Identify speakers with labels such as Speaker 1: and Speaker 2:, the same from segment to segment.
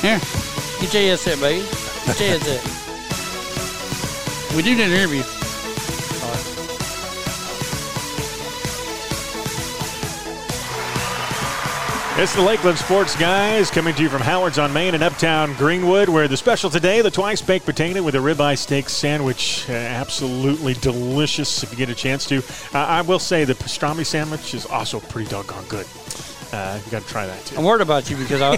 Speaker 1: Here, get your headset, baby. Get your headset. We do an interview.
Speaker 2: It's the Lakeland Sports Guys coming to you from Howard's on Main in Uptown Greenwood, where the special today, the twice baked potato with a ribeye steak sandwich. Uh, absolutely delicious if you get a chance to. Uh, I will say the pastrami sandwich is also pretty doggone good. Uh, you got to try that too.
Speaker 1: I'm worried about you because I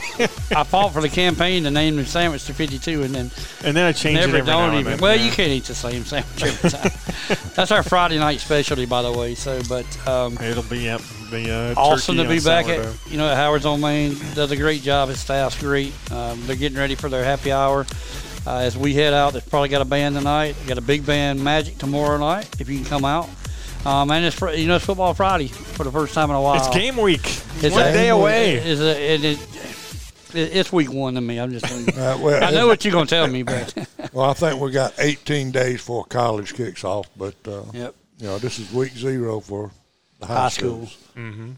Speaker 1: I fought for the campaign to name the sandwich to 52, and then
Speaker 2: And then I change it
Speaker 1: never
Speaker 2: every now
Speaker 1: don't even. Well,
Speaker 2: Yeah.
Speaker 1: you can't eat the same sandwich every time. That's our Friday night specialty, by the way. So, but um,
Speaker 2: It'll be the uh,
Speaker 1: awesome to be back at you know at Howard's on Main. Does a great job. His staff's great. Um, they're getting ready for their happy hour. Uh, as we head out, they've probably got a band tonight. Got a big band Magic tomorrow night. If you can come out, um, and it's fr- you know it's football Friday for the first time in a while.
Speaker 2: It's game week.
Speaker 1: It's
Speaker 2: One
Speaker 1: a-
Speaker 2: day away.
Speaker 1: It is a, it, it, it, it's week one to me. I'm just.
Speaker 3: Uh, well,
Speaker 1: I know what you're gonna tell me, but
Speaker 3: Well, I think we got 18 days before college kicks off, but uh,
Speaker 1: yep.
Speaker 3: you know this is week zero for the high,
Speaker 1: High
Speaker 3: schools.
Speaker 1: school.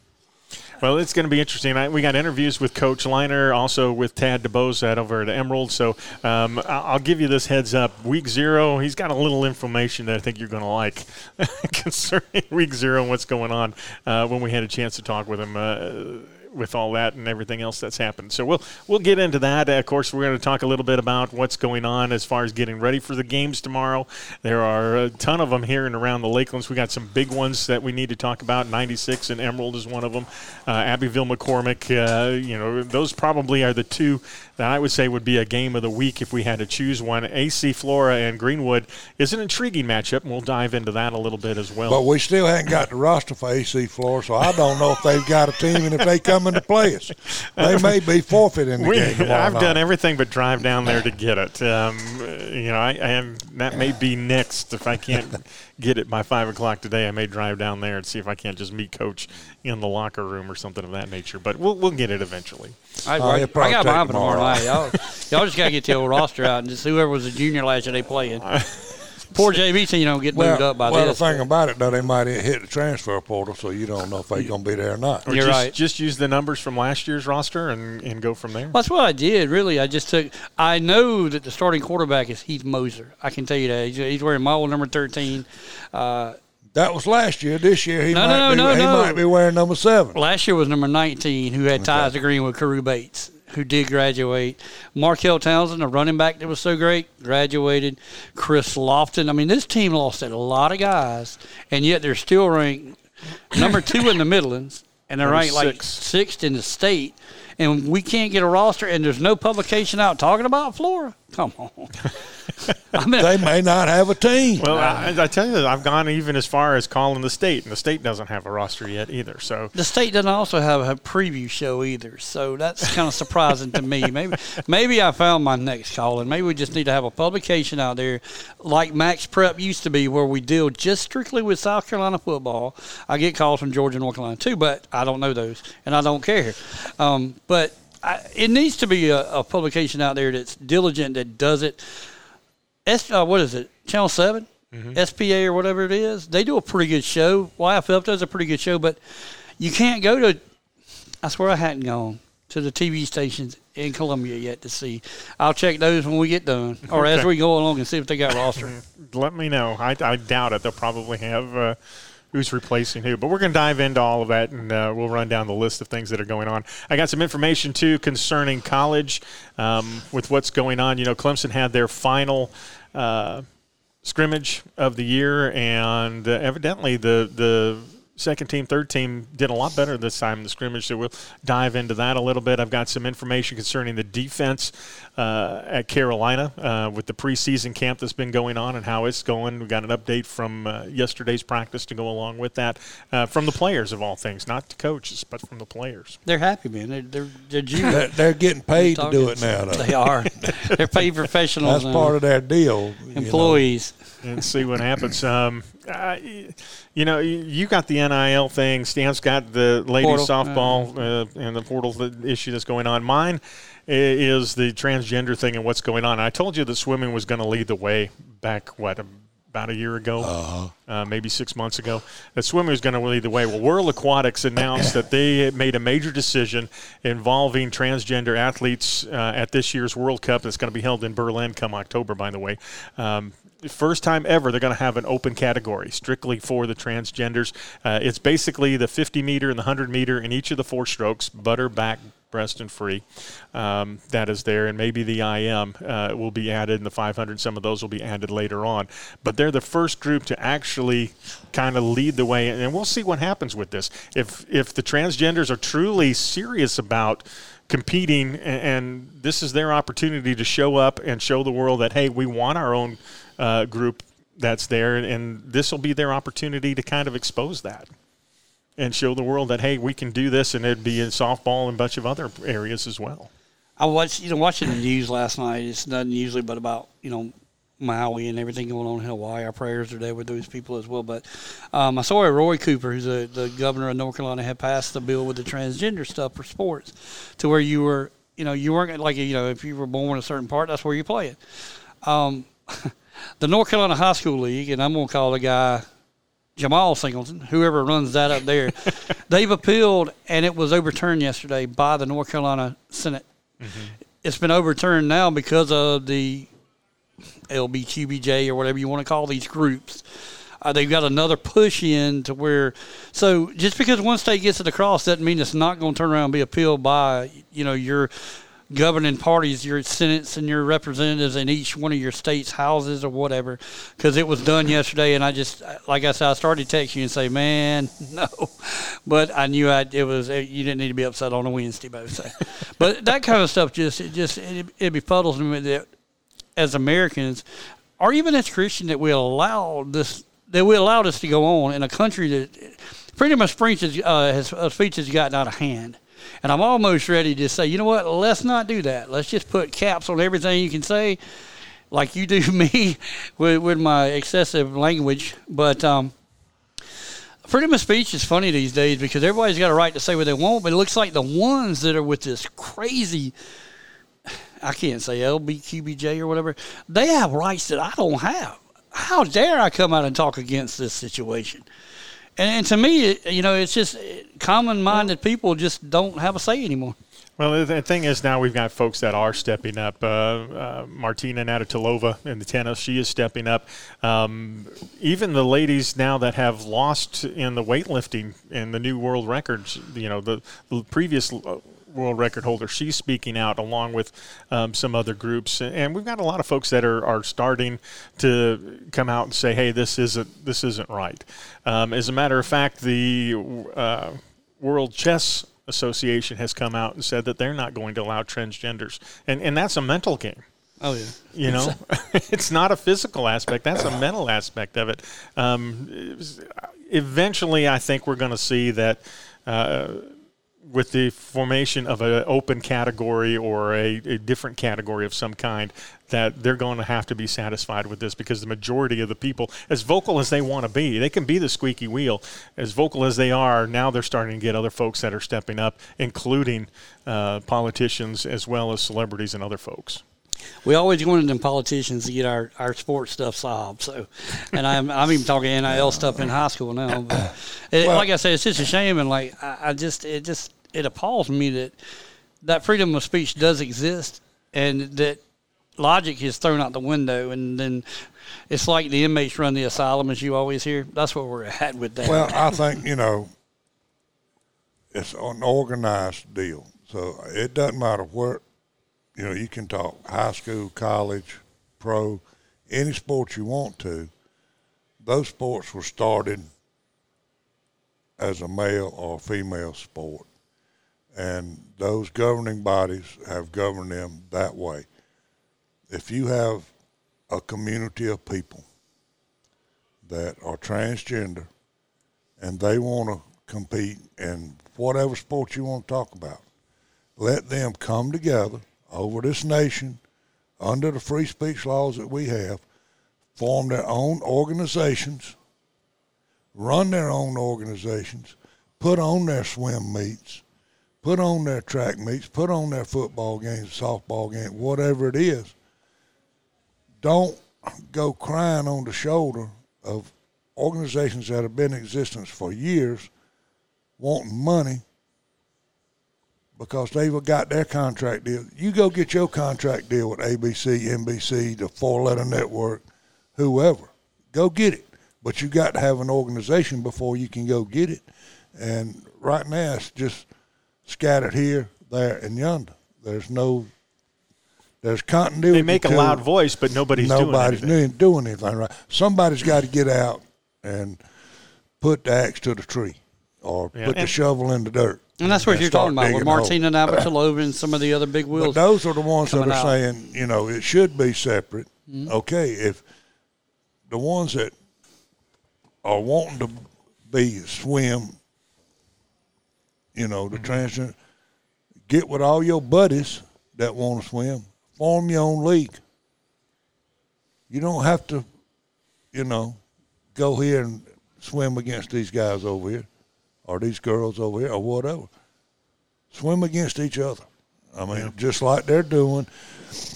Speaker 2: Well, it's going to be interesting. I, we got interviews with Coach Liner, also with Tad DeBozat over at Emerald. So um, I'll give you this heads up. Week zero, he's got a little information that I think you're going to like concerning week zero and what's going on uh, when we had a chance to talk with him. Uh, with all that and everything else that's happened, so we'll we'll get into that. of course, we're going to talk a little bit about what's going on as far as getting ready for the games tomorrow. There are a ton of them here and around the Lakelands. We got some big ones that we need to talk about. 96 and Emerald is one of them. Uh, Abbeville McCormick, uh, you know, those probably are the two that I would say would be a game of the week if we had to choose one. AC Flora and Greenwood is an intriguing matchup, and we'll dive into that a little bit as well.
Speaker 3: But we still haven't got the roster for AC Flora, so I don't know if they've got a team and if they come into play us. They may be forfeiting the
Speaker 2: We,
Speaker 3: game.
Speaker 2: I've done everything but drive down there to get it. Um, you know, I, I am that may be next if I can't get it by five o'clock today. I may drive down there and see if I can't just meet Coach in the locker room or something of that nature. But we'll we'll get it eventually.
Speaker 1: I,
Speaker 3: Oh,
Speaker 1: I,
Speaker 3: he'll
Speaker 1: got mine tomorrow
Speaker 3: tomorrow.
Speaker 1: night. Y'all, y'all just gotta get the old roster out and just see whoever was a junior last year they playing. Poor JV team, you know, get moved up by
Speaker 3: well
Speaker 1: this.
Speaker 3: the thing about it, though, they might hit the transfer portal, so you don't know if they're going to be there or not.
Speaker 2: Or
Speaker 1: You're
Speaker 2: just,
Speaker 1: right.
Speaker 2: Just use the numbers from last year's roster and, and go from there.
Speaker 1: That's what I did. Really, I just took. I know that the starting quarterback is Heath Moser. I can tell you that he's, he's wearing model number thirteen. Uh,
Speaker 3: That was last year. This year, he,
Speaker 1: No,
Speaker 3: might,
Speaker 1: no,
Speaker 3: be,
Speaker 1: no,
Speaker 3: he
Speaker 1: no.
Speaker 3: might be wearing number seven.
Speaker 1: last year was number nineteen, who had ties to Greenwood, Carew Bates, who did graduate. Markel Townsend, a running back that was so great, graduated. Chris Lofton. I mean, this team lost a lot of guys, and yet they're still ranked number two in the Midlands, and they're
Speaker 2: Number
Speaker 1: ranked like sixth in the state. And we can't get a roster, and there's no publication out talking about Flora. Come on. I mean,
Speaker 3: They may not have a team.
Speaker 2: Well, I, I tell you, I've gone even as far as calling the state, and the state doesn't have a roster yet either. So
Speaker 1: the state doesn't also have a preview show either, so that's kind of surprising to me. Maybe, maybe I found my next call, and maybe we just need to have a publication out there, like Max Prep used to be, where we deal just strictly with South Carolina football. I get calls from Georgia and North Carolina too, but I don't know those, and I don't care. Um, but I, it needs to be a, a publication out there that's diligent, that does it. S, uh, what is it? Channel 7 SPA or whatever it is. They do a pretty good show. YFF does a pretty good show, but you can't go to. I swear I hadn't gone to the TV stations in Columbia yet to see. I'll check those when we get done, or as we go along and see if they got roster.
Speaker 2: let me know. I, I doubt it. They'll probably have uh, who's replacing who. But we're going to dive into all of that, and uh, we'll run down the list of things that are going on. I got some information too concerning college um, with what's going on. You know, Clemson had their final. Uh, scrimmage of the year, and uh, evidently the the second team, third team did a lot better this time in the scrimmage. So we'll dive into that a little bit. I've got some information concerning the defense uh, at Carolina uh, with the preseason camp that's been going on and how it's going. We got an update from uh, yesterday's practice to go along with that uh, from the players of all things, not the coaches, but from the players.
Speaker 1: They're happy, man. They're they're, they're
Speaker 3: They're, they're getting paid to do it now, though.
Speaker 1: They are. They're paid professionals.
Speaker 3: That's part of their deal. you know.
Speaker 1: Employees.
Speaker 2: and see what happens. Um, uh, you know, you- you got the NIL thing. Stan's got the ladies
Speaker 1: Portal.
Speaker 2: softball uh, and the portal issue that's going on. Mine is the transgender thing and what's going on. I told you that swimming was going to lead the way back what about a year ago, uh-huh. uh, maybe six months ago, that swimming was going to lead the way. Well, World Aquatics announced that they made a major decision involving transgender athletes uh, at this year's World Cup that's going to be held in Berlin come October, by the way. Um, first time ever they're going to have an open category strictly for the transgenders. Uh, it's basically the 50 meter and the 100 meter in each of the four strokes butter, back, breast, and free. Um, that is there, and maybe the IM uh, will be added, and the 500. Some of those will be added later on. But they're the first group to actually kind of lead the way, and we'll see what happens with this. If if the transgenders are truly serious about competing, and this is their opportunity to show up and show the world that hey, we want our own uh, group that's there, and this will be their opportunity to kind of expose that and show the world that hey, we can do this, and it'd be in softball and a bunch of other areas as well.
Speaker 1: I watched, you know, watching the news last night. It's nothing usually but about you know Maui and everything going on in Hawaii. Our prayers are there with those people as well. But um, I saw Roy Cooper, who's a, the governor of North Carolina, had passed the bill with the transgender stuff for sports, to where you were, you know, you weren't like you know if you were born in a certain part, that's where you play it. Um, the North Carolina High School League, and I'm gonna call the guy Jamal Singleton, whoever runs that up there, they've appealed and it was overturned yesterday by the North Carolina Senate. Mm-hmm. It's been overturned now because of the LBQBJ or whatever you want to call these groups. Uh, they've got another push in to where, so just because one state gets it across doesn't mean it's not going to turn around and be appealed by, you know, your governing parties, your senates and your representatives in each one of your states' houses or whatever, because it was done yesterday. And I just, like I said, I started texting you and say, man, no. But I knew I, it was, you didn't need to be upset on a Wednesday, both. So. but that kind of stuff just, it just, it, it befuddles me that as Americans, or even as Christians, that we allow this, that we allow this to go on in a country that pretty much speech has, uh, has, uh, speech has gotten out of hand. And I'm almost ready to say, you know what? Let's not do that. Let's just put caps on everything you can say, like you do me with, with my excessive language. But um, freedom of speech is funny these days because everybody's got a right to say what they want. But it looks like the ones that are with this crazy, I can't say LBQBJ or whatever, they have rights that I don't have. How dare I come out and talk against this situation? And, and to me, you know, it's just common-minded people just don't have a say anymore.
Speaker 2: Well, the thing is, now we've got folks that are stepping up. Uh, uh, Martina Navratilova in the tennis, she is stepping up. Um, even the ladies now that have lost in the weightlifting and the new world records, you know, the, the previous uh, world record holder. She's speaking out along with um, some other groups, and we've got a lot of folks that are, are starting to come out and say, "Hey, this isn't this isn't right." Um, as a matter of fact, the uh, World Chess Association has come out and said that they're not going to allow transgenders, and and that's a mental game.
Speaker 1: Oh yeah,
Speaker 2: you know, it's not a physical aspect. That's a mental aspect of it. Um, eventually, I think we're going to see that. Uh, with the formation of an open category or a, a, different category of some kind, that they're going to have to be satisfied with this because the majority of the people, as vocal as they want to be, they can be the squeaky wheel. As vocal as they are, now they're starting to get other folks that are stepping up, including uh, politicians as well as celebrities and other folks.
Speaker 1: We always wanted them politicians to get our, our sports stuff solved. So, and I'm I'm even talking NIL stuff in high school now. But it, well, like I said, it's just a shame, and like I, I just it just it appalls me that that freedom of speech does exist, and that logic is thrown out the window, and then it's like the inmates run the asylum, as you always hear. That's where we're at with that.
Speaker 3: Well, I think you know it's an organized deal, so it doesn't matter where you know, you can talk high school, college, pro, any sport you want to. Those sports were started as a male or female sport. And those governing bodies have governed them that way. If you have a community of people that are transgender and they want to compete in whatever sport you want to talk about, let them come together over this nation under the free speech laws that we have, form their own organizations, run their own organizations, put on their swim meets, put on their track meets, put on their football games, softball games, whatever it is. Don't go crying on the shoulder of organizations that have been in existence for years wanting money because they've got their contract deal. You go get your contract deal with ABC, NBC, the four letter network, whoever. Go get it. But you got to have an organization before you can go get it. And right now it's just scattered here, there, and yonder. There's no there's continuity.
Speaker 2: They make a loud
Speaker 3: it.
Speaker 2: voice, but nobody's,
Speaker 3: Nobody's
Speaker 2: doing anything.
Speaker 3: doing, doing anything right. Somebody's got to get out and put the axe to the tree or
Speaker 2: Yeah,
Speaker 3: put the shovel in the dirt.
Speaker 1: And that's what
Speaker 3: and
Speaker 1: you're talking about with
Speaker 3: digging a hole.
Speaker 1: Martina Navratilova and some of the other big
Speaker 3: But
Speaker 1: wheels.
Speaker 3: those are the ones that are
Speaker 1: out.
Speaker 3: saying, you know, it should be separate.
Speaker 1: Mm-hmm.
Speaker 3: Okay, if the ones that are wanting to be swim, you know, the
Speaker 1: Mm-hmm.
Speaker 3: transgender, get with all your buddies that want to swim, form your own league. You don't have to, you know, go here and swim against these guys over here or these girls over here or whatever. Swim against each other. I mean, just like they're doing.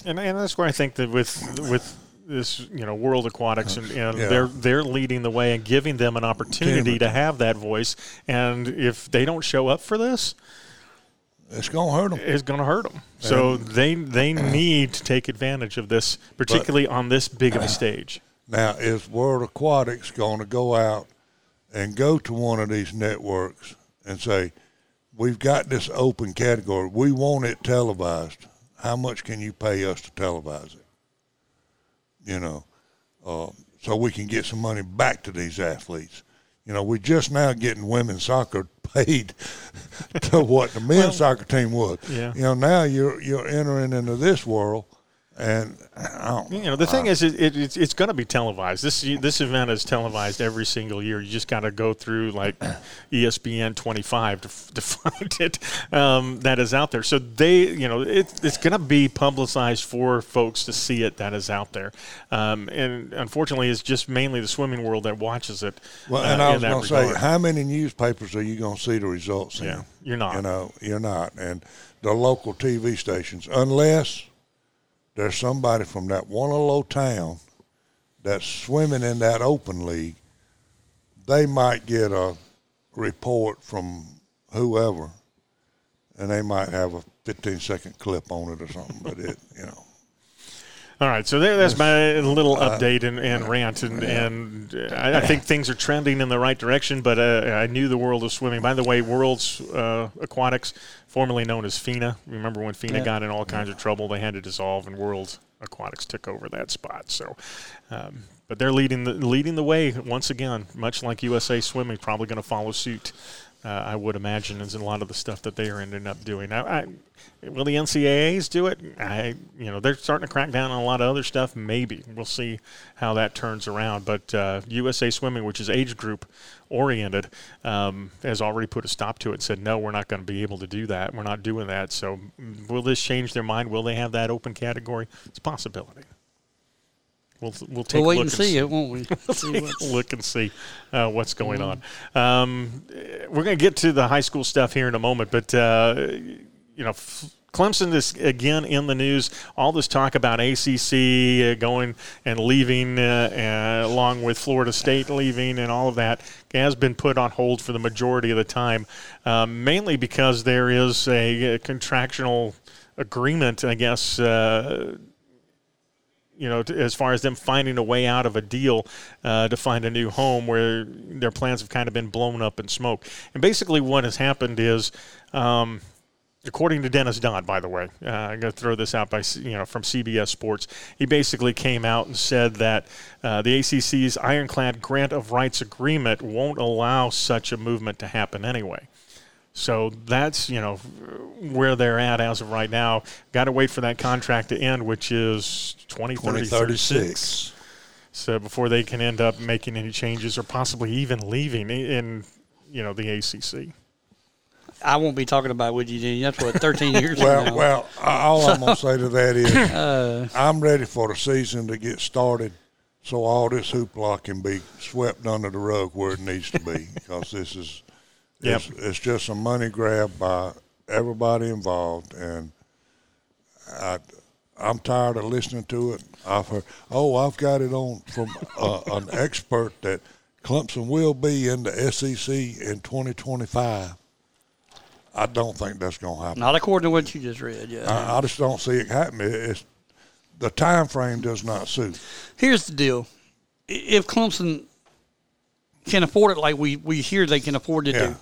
Speaker 2: And, and that's where I think that with with this, you know, World Aquatics and, oh, and
Speaker 3: Yeah.
Speaker 2: they're they're leading the way and giving them an opportunity to have that voice. And if they don't show up for this,
Speaker 3: It's gonna hurt them.
Speaker 2: it's going to hurt them. So they they need to take advantage of this, particularly on this big of a stage.
Speaker 3: Now, is World Aquatics going to go out and go to one of these networks and say, "We've got this open category. We want it televised. How much can you pay us to televise it?" You know, uh, so we can get some money back to these athletes. You know, we're just now getting women's soccer paid to what the men's soccer team was.
Speaker 2: Yeah.
Speaker 3: You know, now you're you're entering into this world, and I
Speaker 2: You know, the thing is, it, it, it's, it's going to be televised. This this event is televised every single year. You just got to go through like ESPN 25 to, to find it um, that is out there. So they, you know, it, it's going to be publicized for folks to see it that is out there. Um, and unfortunately, it's just mainly the swimming world that watches it.
Speaker 3: Well,
Speaker 2: uh,
Speaker 3: and I
Speaker 2: in
Speaker 3: was going to say, how many newspapers are you going to see the results in?
Speaker 2: Yeah, you're not.
Speaker 3: You know, you're not. And the local TV stations, unless there's somebody from that one little town that's swimming in that open league, they might get a report from whoever, and they might have a 15 second clip on it or something. But it, you know,
Speaker 2: All right, so there, that's my little
Speaker 3: Uh,
Speaker 2: update and, and rant, and, and uh, I, I think things are trending in the right direction. But uh, I knew the world of swimming. By the way, World's uh, Aquatics, formerly known as FINA. Remember when FINA
Speaker 1: Yeah.
Speaker 2: got in all kinds of trouble? They had to dissolve, and World Aquatics took over that spot. So, um, but they're leading the leading the way once again. Much like USA Swimming, probably going to follow suit. Uh, I would imagine is a lot of the stuff that they are ending up doing. Now, I, will the NCAA's do it? I, you know, they're starting to crack down on a lot of other stuff. Maybe we'll see how that turns around. But uh, USA Swimming, which is age group oriented, um, has already put a stop to it. and Said no, we're not going to be able to do that. We're not doing that. So, will this change their mind? Will they have that open category? It's a possibility. We'll we'll take
Speaker 1: We'll
Speaker 2: a
Speaker 1: wait
Speaker 2: look
Speaker 1: and see it, won't we? See
Speaker 2: a look and see uh, what's going on. Um, we're going to get to the high school stuff here in a moment, but uh, you know. F- Clemson is again in the news. All this talk about ACC uh, going and leaving, uh, uh, along with Florida State leaving, and all of that has been put on hold for the majority of the time, um, mainly because there is a, a contractual agreement, I guess, uh, you know, as far as them finding a way out of a deal uh, to find a new home where their plans have kind of been blown up in smoke. And basically, what has happened is, um, according to Dennis Dodd, by the way, uh, I'm going to throw this out by you know from CBS Sports. He basically came out and said that uh, the ACC's ironclad grant of rights agreement won't allow such a movement to happen anyway. So that's you know where they're at as of right now. Got to wait for that contract to end, which is 2030,
Speaker 3: 2036.
Speaker 2: So before they can end up making any changes or possibly even leaving in you know the ACC.
Speaker 1: I won't be talking about it with you, Jenny. That's what 13 years
Speaker 3: Well,
Speaker 1: from now.
Speaker 3: well, all I'm gonna say to that is,
Speaker 1: Uh,
Speaker 3: I'm ready for the season to get started, so all this hoopla can be swept under the rug where it needs to be, because this is,
Speaker 2: Yep.
Speaker 3: it's, it's just a money grab by everybody involved, and I, I'm tired of listening to it. I've heard, oh, I've got it on from uh, an expert that Clemson will be in the SEC in 2025. I don't think that's going to happen.
Speaker 1: Not according to what you just read. Yeah.
Speaker 3: I, I just don't see it happening. It's the time frame does not suit.
Speaker 1: Here's the deal: if Clemson can afford it, like we we hear they can afford to
Speaker 3: Yeah.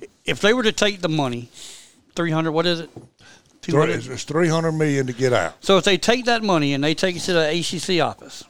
Speaker 1: do, if they were to take the money, three hundred, what is it?
Speaker 3: Three, it's, it's 300 million to get out.
Speaker 1: So if they take that money and they take it to the ACC office,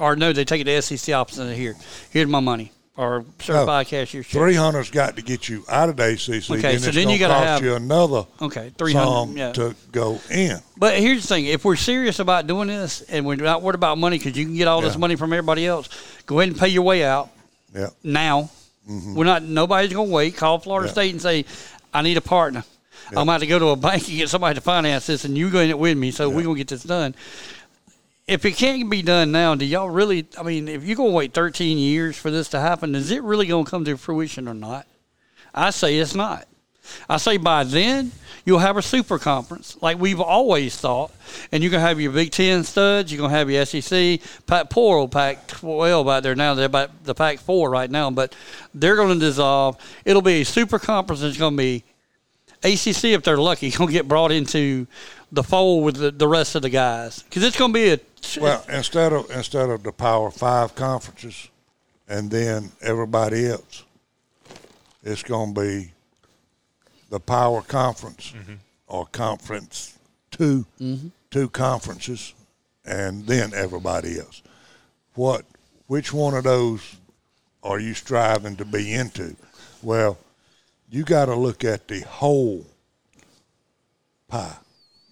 Speaker 1: or no, they take it to the SEC office and here, here's my money, or certified cashier's check.
Speaker 3: 300's got to get you out of the ACC.
Speaker 1: Okay,
Speaker 3: then
Speaker 1: so
Speaker 3: it's
Speaker 1: then you gotta
Speaker 3: cost
Speaker 1: have-
Speaker 3: you another
Speaker 1: Okay, 300. Yeah.
Speaker 3: to go in.
Speaker 1: But here's the thing: if we're serious about doing this, and we're not worried about money, because you can get all this money from everybody else, go ahead and pay your way out
Speaker 3: Yeah.
Speaker 1: now. We're not. Nobody's going to wait. Call Florida
Speaker 3: Mm-hmm. Yeah.
Speaker 1: State and say, "I need a partner. I'm about to go to a bank and get somebody to finance this, and you go in it with me, so we're going to get this done." If it can't be done now, do y'all really? I mean, if you're going to wait 13 years for this to happen, is it really going to come to fruition or not? I say it's not. I say by then you'll have a super conference like we've always thought, and you're gonna have your Big Ten studs. You're gonna have your SEC, Pac, poor old Pac-12 out there now. They're about the Pac-4 right now, but they're gonna dissolve. It'll be a super conference. It's gonna be ACC if they're lucky. Gonna get brought into the fold with the, the rest of the guys because it's gonna be a
Speaker 3: Well, instead of instead of the Power Five conferences, and then everybody else, it's going to be the Power Conference mm-hmm. or Conference 2 mm-hmm. two conferences, and then everybody else. What? Which one of those are you striving to be into? Well, you got to look at the whole pie.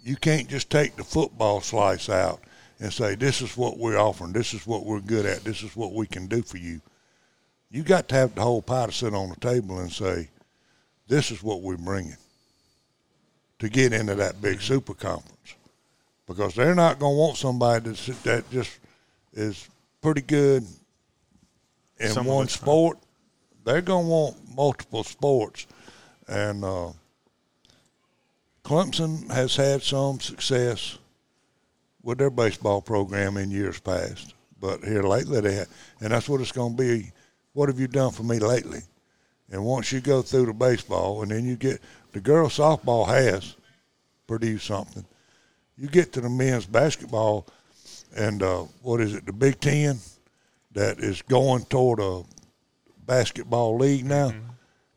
Speaker 3: You can't just take the football slice out and say, this is what we're offering, this is what we're good at, this is what we can do for you. You got to have the whole pie to sit on the table and say, this is what we're bringing to get into that big super conference. Because they're not going to want somebody that's, that just is pretty good in
Speaker 2: Some
Speaker 3: one sport. They're going to want multiple sports. And uh, Clemson has had some success with their baseball program in years past, but here lately they have, and that's what it's going to be. What have you done for me lately? And once you go through the baseball, and then you get the girls softball has produced something. You get to the men's basketball, and uh, what is it? The Big Ten that is going toward a basketball league now,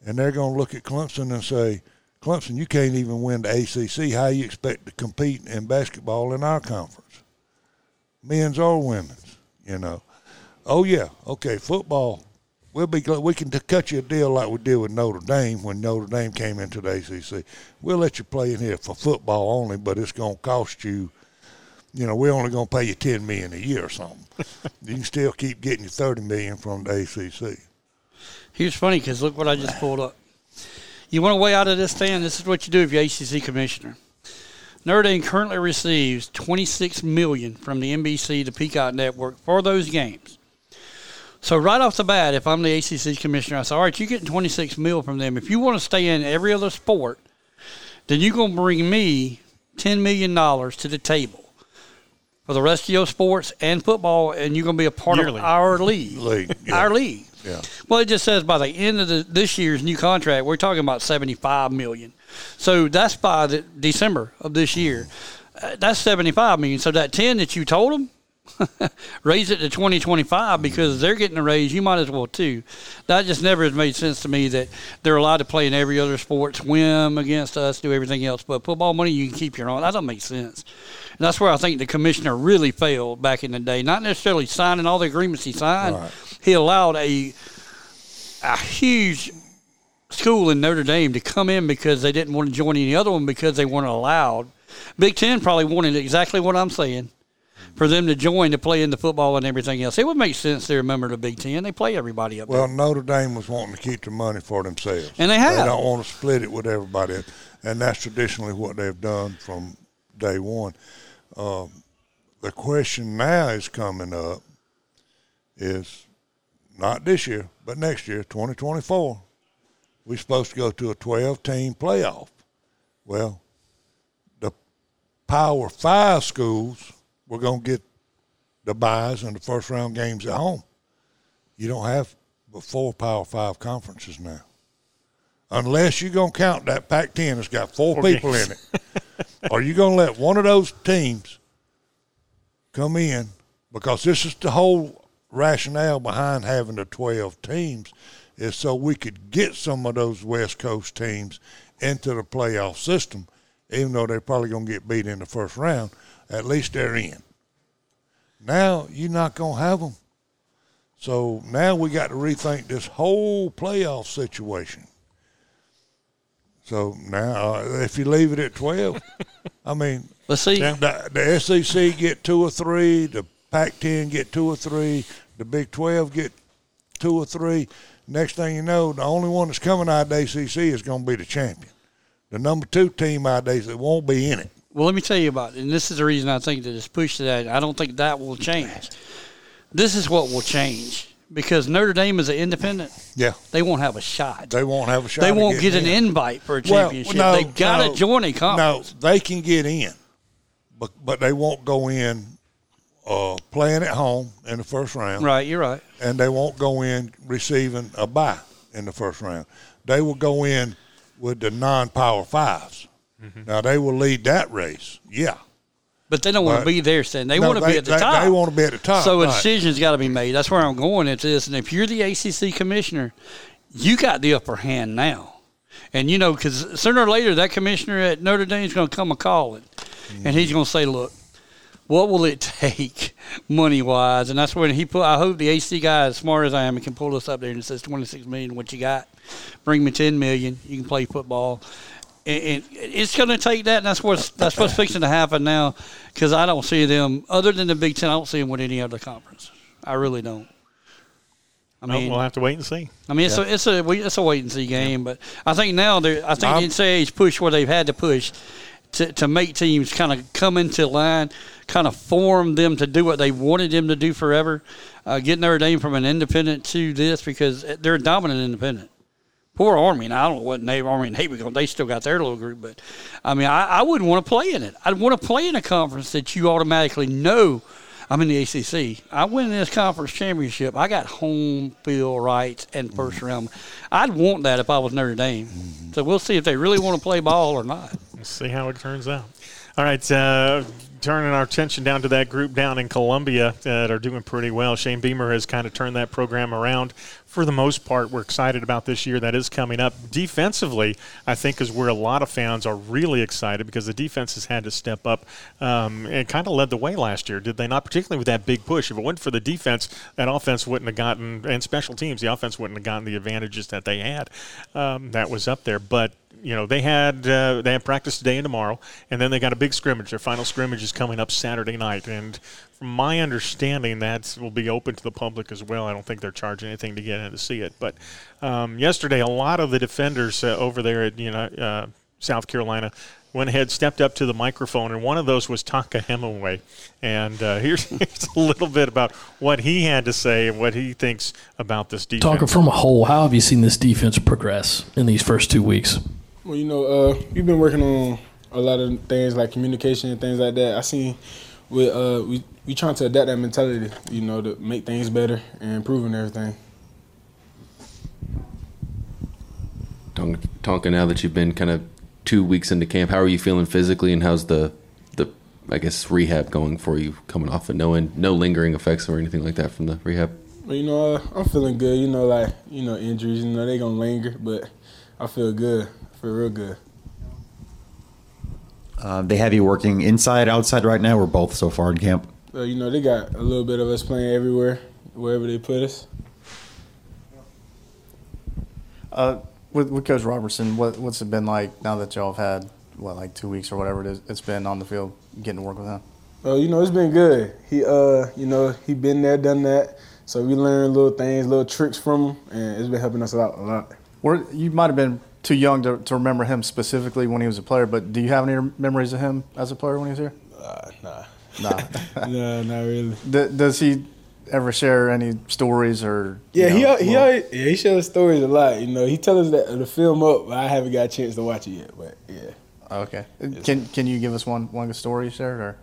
Speaker 3: and they're going to look at Clemson and say, Clemson, you can't even win the ACC. How you expect to compete in basketball in our conference, men's or women's? You know. Oh yeah, okay. Football, we'll be glad we can t- cut you a deal like we did with Notre Dame when Notre Dame came into the ACC. We'll let you play in here for football only, but it's going to cost you. You know, we're only going to pay you ten million a year or something. you can still keep getting your thirty million from the ACC.
Speaker 1: Here's funny because look what I just pulled up. You want a way out of this stand? This is what you do if you're ACC commissioner. Notre Dame currently receives 26 million from the NBC, the Peacock Network, for those games. So right off the bat, if I'm the ACC commissioner, I say, all right, you're getting 26 mil from them. If you want to stay in every other sport, then you're going to bring me 10 million dollars to the table for the rest of your sports and football, and you're going to be a part
Speaker 2: Yearly.
Speaker 1: of our league,
Speaker 3: League, yeah.
Speaker 1: our league.
Speaker 3: Yeah.
Speaker 1: Well, it just says by the end of the, this year's new contract, we're talking about seventy-five million. So that's by the December of this year. Uh, that's seventy-five million. So that ten that you told them, raise it to twenty twenty-five because mm-hmm. they're getting a raise. You might as well too. That just never has made sense to me that they're allowed to play in every other sport, swim against us, do everything else, but football money you can keep your own. That doesn't make sense. And that's where I think the commissioner really failed back in the day. Not necessarily signing all the agreements he signed.
Speaker 3: Right.
Speaker 1: He allowed a a huge school in Notre Dame to come in because they didn't want to join any other one because they weren't allowed. Big Ten probably wanted exactly what I'm saying for them to join to play in the football and everything else. It would make sense they're a member of the Big Ten. They play everybody up
Speaker 3: Well,
Speaker 1: there.
Speaker 3: Notre Dame was wanting to keep the money for themselves,
Speaker 1: And they have.
Speaker 3: They don't want to split it with everybody, else. and that's traditionally what they've done from day one. Um, the question now is coming up is not this year, but next year, 2024. We're supposed to go to a 12 team playoff. Well, the Power Five schools were going to get the buys and the first round games at home. You don't have but four Power Five conferences now, unless you're going to count that Pac-10 that's got four,
Speaker 2: Four
Speaker 3: people
Speaker 2: games.
Speaker 3: in it. Are you going to let one of those teams come in? Because this is the whole rationale behind having the 12 teams is so we could get some of those West Coast teams into the playoff system, even though they're probably going to get beat in the first round. At least they're in. Now you're not going to have them. So now we got to rethink this whole playoff situation. So now, uh, if you leave it at 12, I mean,
Speaker 1: Let's see.
Speaker 3: The, the SEC get two or three, the Pac-10 get two or three, the Big 12 get two or three. Next thing you know, the only one that's coming out of the ACC is going to be the champion. The number two team out of the ACC won't be in it.
Speaker 1: Well, let me tell you about it. And this is the reason I think that it's pushed to that. I don't think that will change. This is what will change because Notre Dame is an independent.
Speaker 3: Yeah,
Speaker 1: They won't have a shot.
Speaker 3: they won't have a shot.
Speaker 1: They w't get an
Speaker 3: in.
Speaker 1: invite for a
Speaker 3: Well,
Speaker 1: championship.
Speaker 3: no,
Speaker 1: they got to
Speaker 3: no,
Speaker 1: join a conference.
Speaker 3: No, they can get in, but but they won't go in uh, playing at home in the first round.
Speaker 1: Right, you're right.
Speaker 3: and they won't go in receiving a bye in the first round. They will go in with the non-power 5s Now they will lead that race. Yeah,
Speaker 1: But they don't want to be there, saying They
Speaker 3: No,
Speaker 1: want to
Speaker 3: they-
Speaker 1: be at the
Speaker 3: they-
Speaker 1: top.
Speaker 3: they wanna be at the top,
Speaker 1: So a
Speaker 3: right.
Speaker 1: decision's got to be made. That's where I'm going into this. And if you're the ACC commissioner, you got the upper hand now. And you know, because sooner or later, that commissioner at Notre Dame is going to come a calling, and he's going to say, "Look, what will it take, money wise?" And that's when he put. I hope the AC guy, as smart as I am, can pull this up there and it says twenty six million. What you got? Bring me ten million. You can play football. And, and it's going to take that, and that's what's that's what's fixing to happen now. Because I don't see them, other than the Big Ten, I don't see them with any other conference. I really don't. I
Speaker 2: Well,
Speaker 1: mean,
Speaker 2: we'll have to wait and see.
Speaker 1: I mean, it's a it's a it's a wait and see game, but I think now they I think
Speaker 3: I'm-
Speaker 1: the NCAA's push where they've had to push to to make teams kind of come into line, kind of form them to do what they wanted them to do forever, uh, getting Notre Dame from an independent to this because they're a dominant independent. Poor Army, and I don't know what Navy Army and Navy because they still got their little group, but I mean, I, I wouldn't want to play in it. I'd want to play in a conference that you automatically know. I'm in the ACC. I win this conference championship. I got home field rights and first mm-hmm. round. I'd want that if I was Notre Dame. Mm-hmm. So we'll see if they really want to play ball or not.
Speaker 2: Let's see how it turns out. All right, uh, turning our attention down to that group down in Columbia uh, that are doing pretty well. Shane Beamer has kind of turned that program around. For the most part, we're excited about this year that is coming up. Defensively, I think is where a lot of fans are really excited because the defense has had to step up um, and kind of led the way last year, did they not? Particularly with that big push. If it wasn't for the defense, that offense wouldn't have gotten, and special teams, the offense wouldn't have gotten the advantages that they had. Um, that was up there, but you know they had uh, they had practice today and tomorrow, and then they got a big scrimmage. Their final scrimmage is coming up Saturday night, and from my understanding, that will be open to the public as well. I don't think they're charging anything to get in to see it. But um, yesterday, a lot of the defenders uh, over there at you know uh, South Carolina went ahead, stepped up to the microphone, and one of those was Tonka Hemingway. And uh, here's, here's a little bit about what he had to say and what he thinks about this defense.
Speaker 4: Talking from a whole, how have you seen this defense progress in these first two weeks?
Speaker 5: Well, you know, uh, we've been working on a lot of things like communication and things like that. I seen with uh, we we trying to adapt that mentality, you know, to make things better and improving everything.
Speaker 6: Tonka, Tonka, now that you've been kind of two weeks into camp, how are you feeling physically, and how's the the I guess rehab going for you coming off and no no lingering effects or anything like that from the rehab?
Speaker 5: But you know, uh, I'm feeling good. You know, like you know, injuries, you know, they gonna linger, but I feel good. I feel real good.
Speaker 7: Uh, they have you working inside, outside right now, or both so far in camp?
Speaker 5: Uh, you know, they got a little bit of us playing everywhere, wherever they put us.
Speaker 8: Uh, with, with Coach Robertson, what, what's it been like now that y'all have had, what, like two weeks or whatever it is, it's been on the field, getting to work with him?
Speaker 5: Uh, you know, it's been good. He, uh, you know, he been there, done that. So we learned little things, little tricks from him, and it's been helping us out a lot.
Speaker 8: Where, you might have been too young to, to remember him specifically when he was a player, but do you have any memories of him as a player when he was here?
Speaker 5: Uh, nah,
Speaker 8: Nah.
Speaker 5: nah, not really.
Speaker 8: D- does he ever share any stories or?
Speaker 5: Yeah, he
Speaker 8: know,
Speaker 5: al- he
Speaker 8: well,
Speaker 5: always, yeah, he shows stories a lot. You know, he tells us that the film up, but I haven't got a chance to watch it yet. But yeah, oh,
Speaker 8: Okay. Can Can you give us one one story you shared or?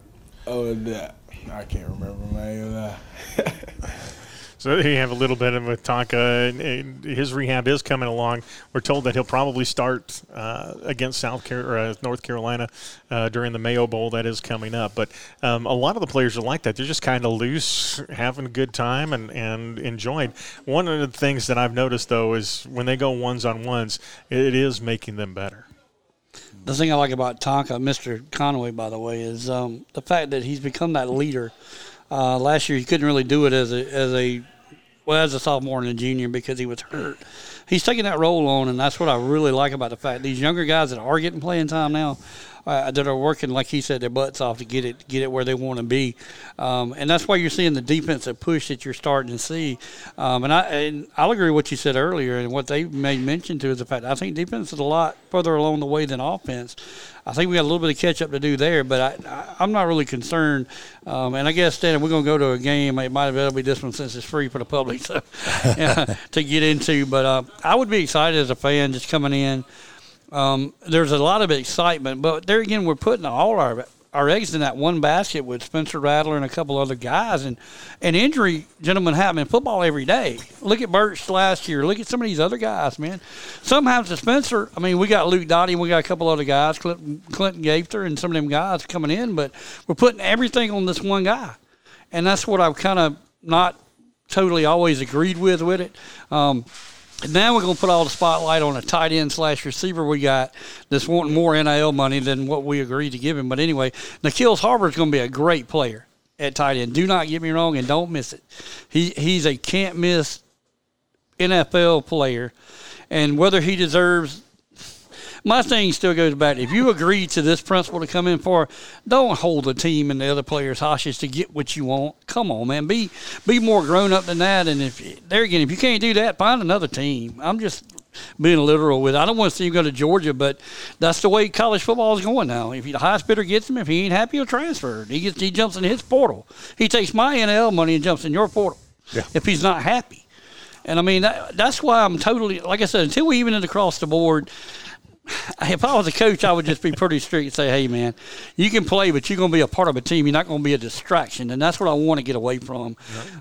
Speaker 5: Oh, that I can't remember, man.
Speaker 2: So you have a little bit of with Tonka, and, and his rehab is coming along. We're told that he'll probably start uh, against South Car- uh, North Carolina uh, during the Mayo Bowl that is coming up. But um, a lot of the players are like that. They're just kind of loose, having a good time, and, and enjoying. One of the things that I've noticed though is when they go ones on ones, it is making them better.
Speaker 1: The thing I like about Tonka, Mr. Conway, by the way, is um, the fact that he's become that leader. Uh, last year, he couldn't really do it as a as a well as a sophomore and a junior because he was hurt. He's taking that role on, and that's what I really like about the fact these younger guys that are getting playing time now. Uh, that are working, like he said, their butts off to get it, get it where they want to be, um, and that's why you're seeing the defensive push that you're starting to see. Um, and I and I'll agree with what you said earlier, and what they made mention to is the fact I think defense is a lot further along the way than offense. I think we got a little bit of catch up to do there, but I, I'm not really concerned. Um, and I guess, Stan, we're going to go to a game. It might as well be this one since it's free for the public so, yeah, to get into. But uh, I would be excited as a fan just coming in. Um, there's a lot of excitement, but there again, we're putting all our our eggs in that one basket with Spencer Rattler and a couple other guys, and and injury, gentlemen, happen in football every day. Look at Birch last year. Look at some of these other guys, man. Sometimes the Spencer. I mean, we got Luke Doty, and we got a couple other guys, Clinton, Clinton Gaither, and some of them guys coming in, but we're putting everything on this one guy, and that's what I've kind of not totally always agreed with with it. Um, and now we're going to put all the spotlight on a tight end slash receiver we got that's wanting more NIL money than what we agreed to give him. But anyway, Nyckoles Harbor is going to be a great player at tight end. Do not get me wrong and don't miss it. He he's a can't miss NFL player, and whether he deserves. My thing still goes back. If you agree to this principle to come in for, don't hold the team and the other players hostage to get what you want. Come on, man. Be be more grown up than that. And if there again, if you can't do that, find another team. I'm just being literal with. It. I don't want to see him go to Georgia, but that's the way college football is going now. If the highest bidder gets him, if he ain't happy, he'll transfer. He gets he jumps in his portal. He takes my NL money and jumps in your portal.
Speaker 3: Yeah.
Speaker 1: If he's not happy, and I mean that, that's why I'm totally like I said. Until we even it across the board. If I was a coach, I would just be pretty strict and say, "Hey, man, you can play, but you're going to be a part of a team. You're not going to be a distraction." And that's what I want to get away from.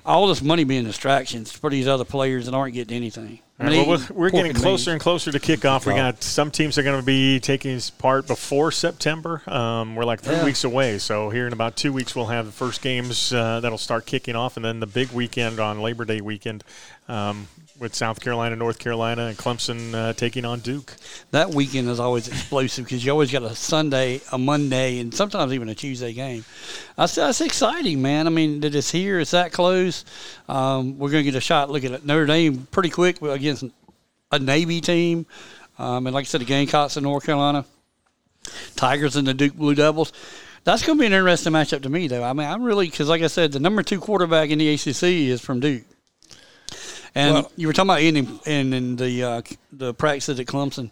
Speaker 1: All this money being distractions for these other players that aren't getting anything.
Speaker 2: Right, well, we're, we're getting closer
Speaker 1: beans.
Speaker 2: and closer to kickoff. We got some teams are going to be taking part before September. Um, we're like three
Speaker 1: Yeah.
Speaker 2: weeks away, so here in about two weeks we'll have the first games uh, that'll start kicking off, and then the big weekend on Labor Day weekend um, with South Carolina, North Carolina, and Clemson uh, taking on Duke.
Speaker 1: that weekend is always explosive because you always got a Sunday, a Monday, and sometimes even a Tuesday game. That's, that's exciting, man. I mean, that it's here, it's that close. Um, we're going to get a shot looking at Notre Dame pretty quick against a Navy team. Um, and like I said, the Gamecocks in North Carolina, Tigers and the Duke Blue Devils. That's going to be an interesting matchup to me, though. I mean, I'm really because, like I said, the number two quarterback in the ACC is from Duke. And
Speaker 3: Well-
Speaker 1: you were talking about ending in, in the uh, the practices at Clemson.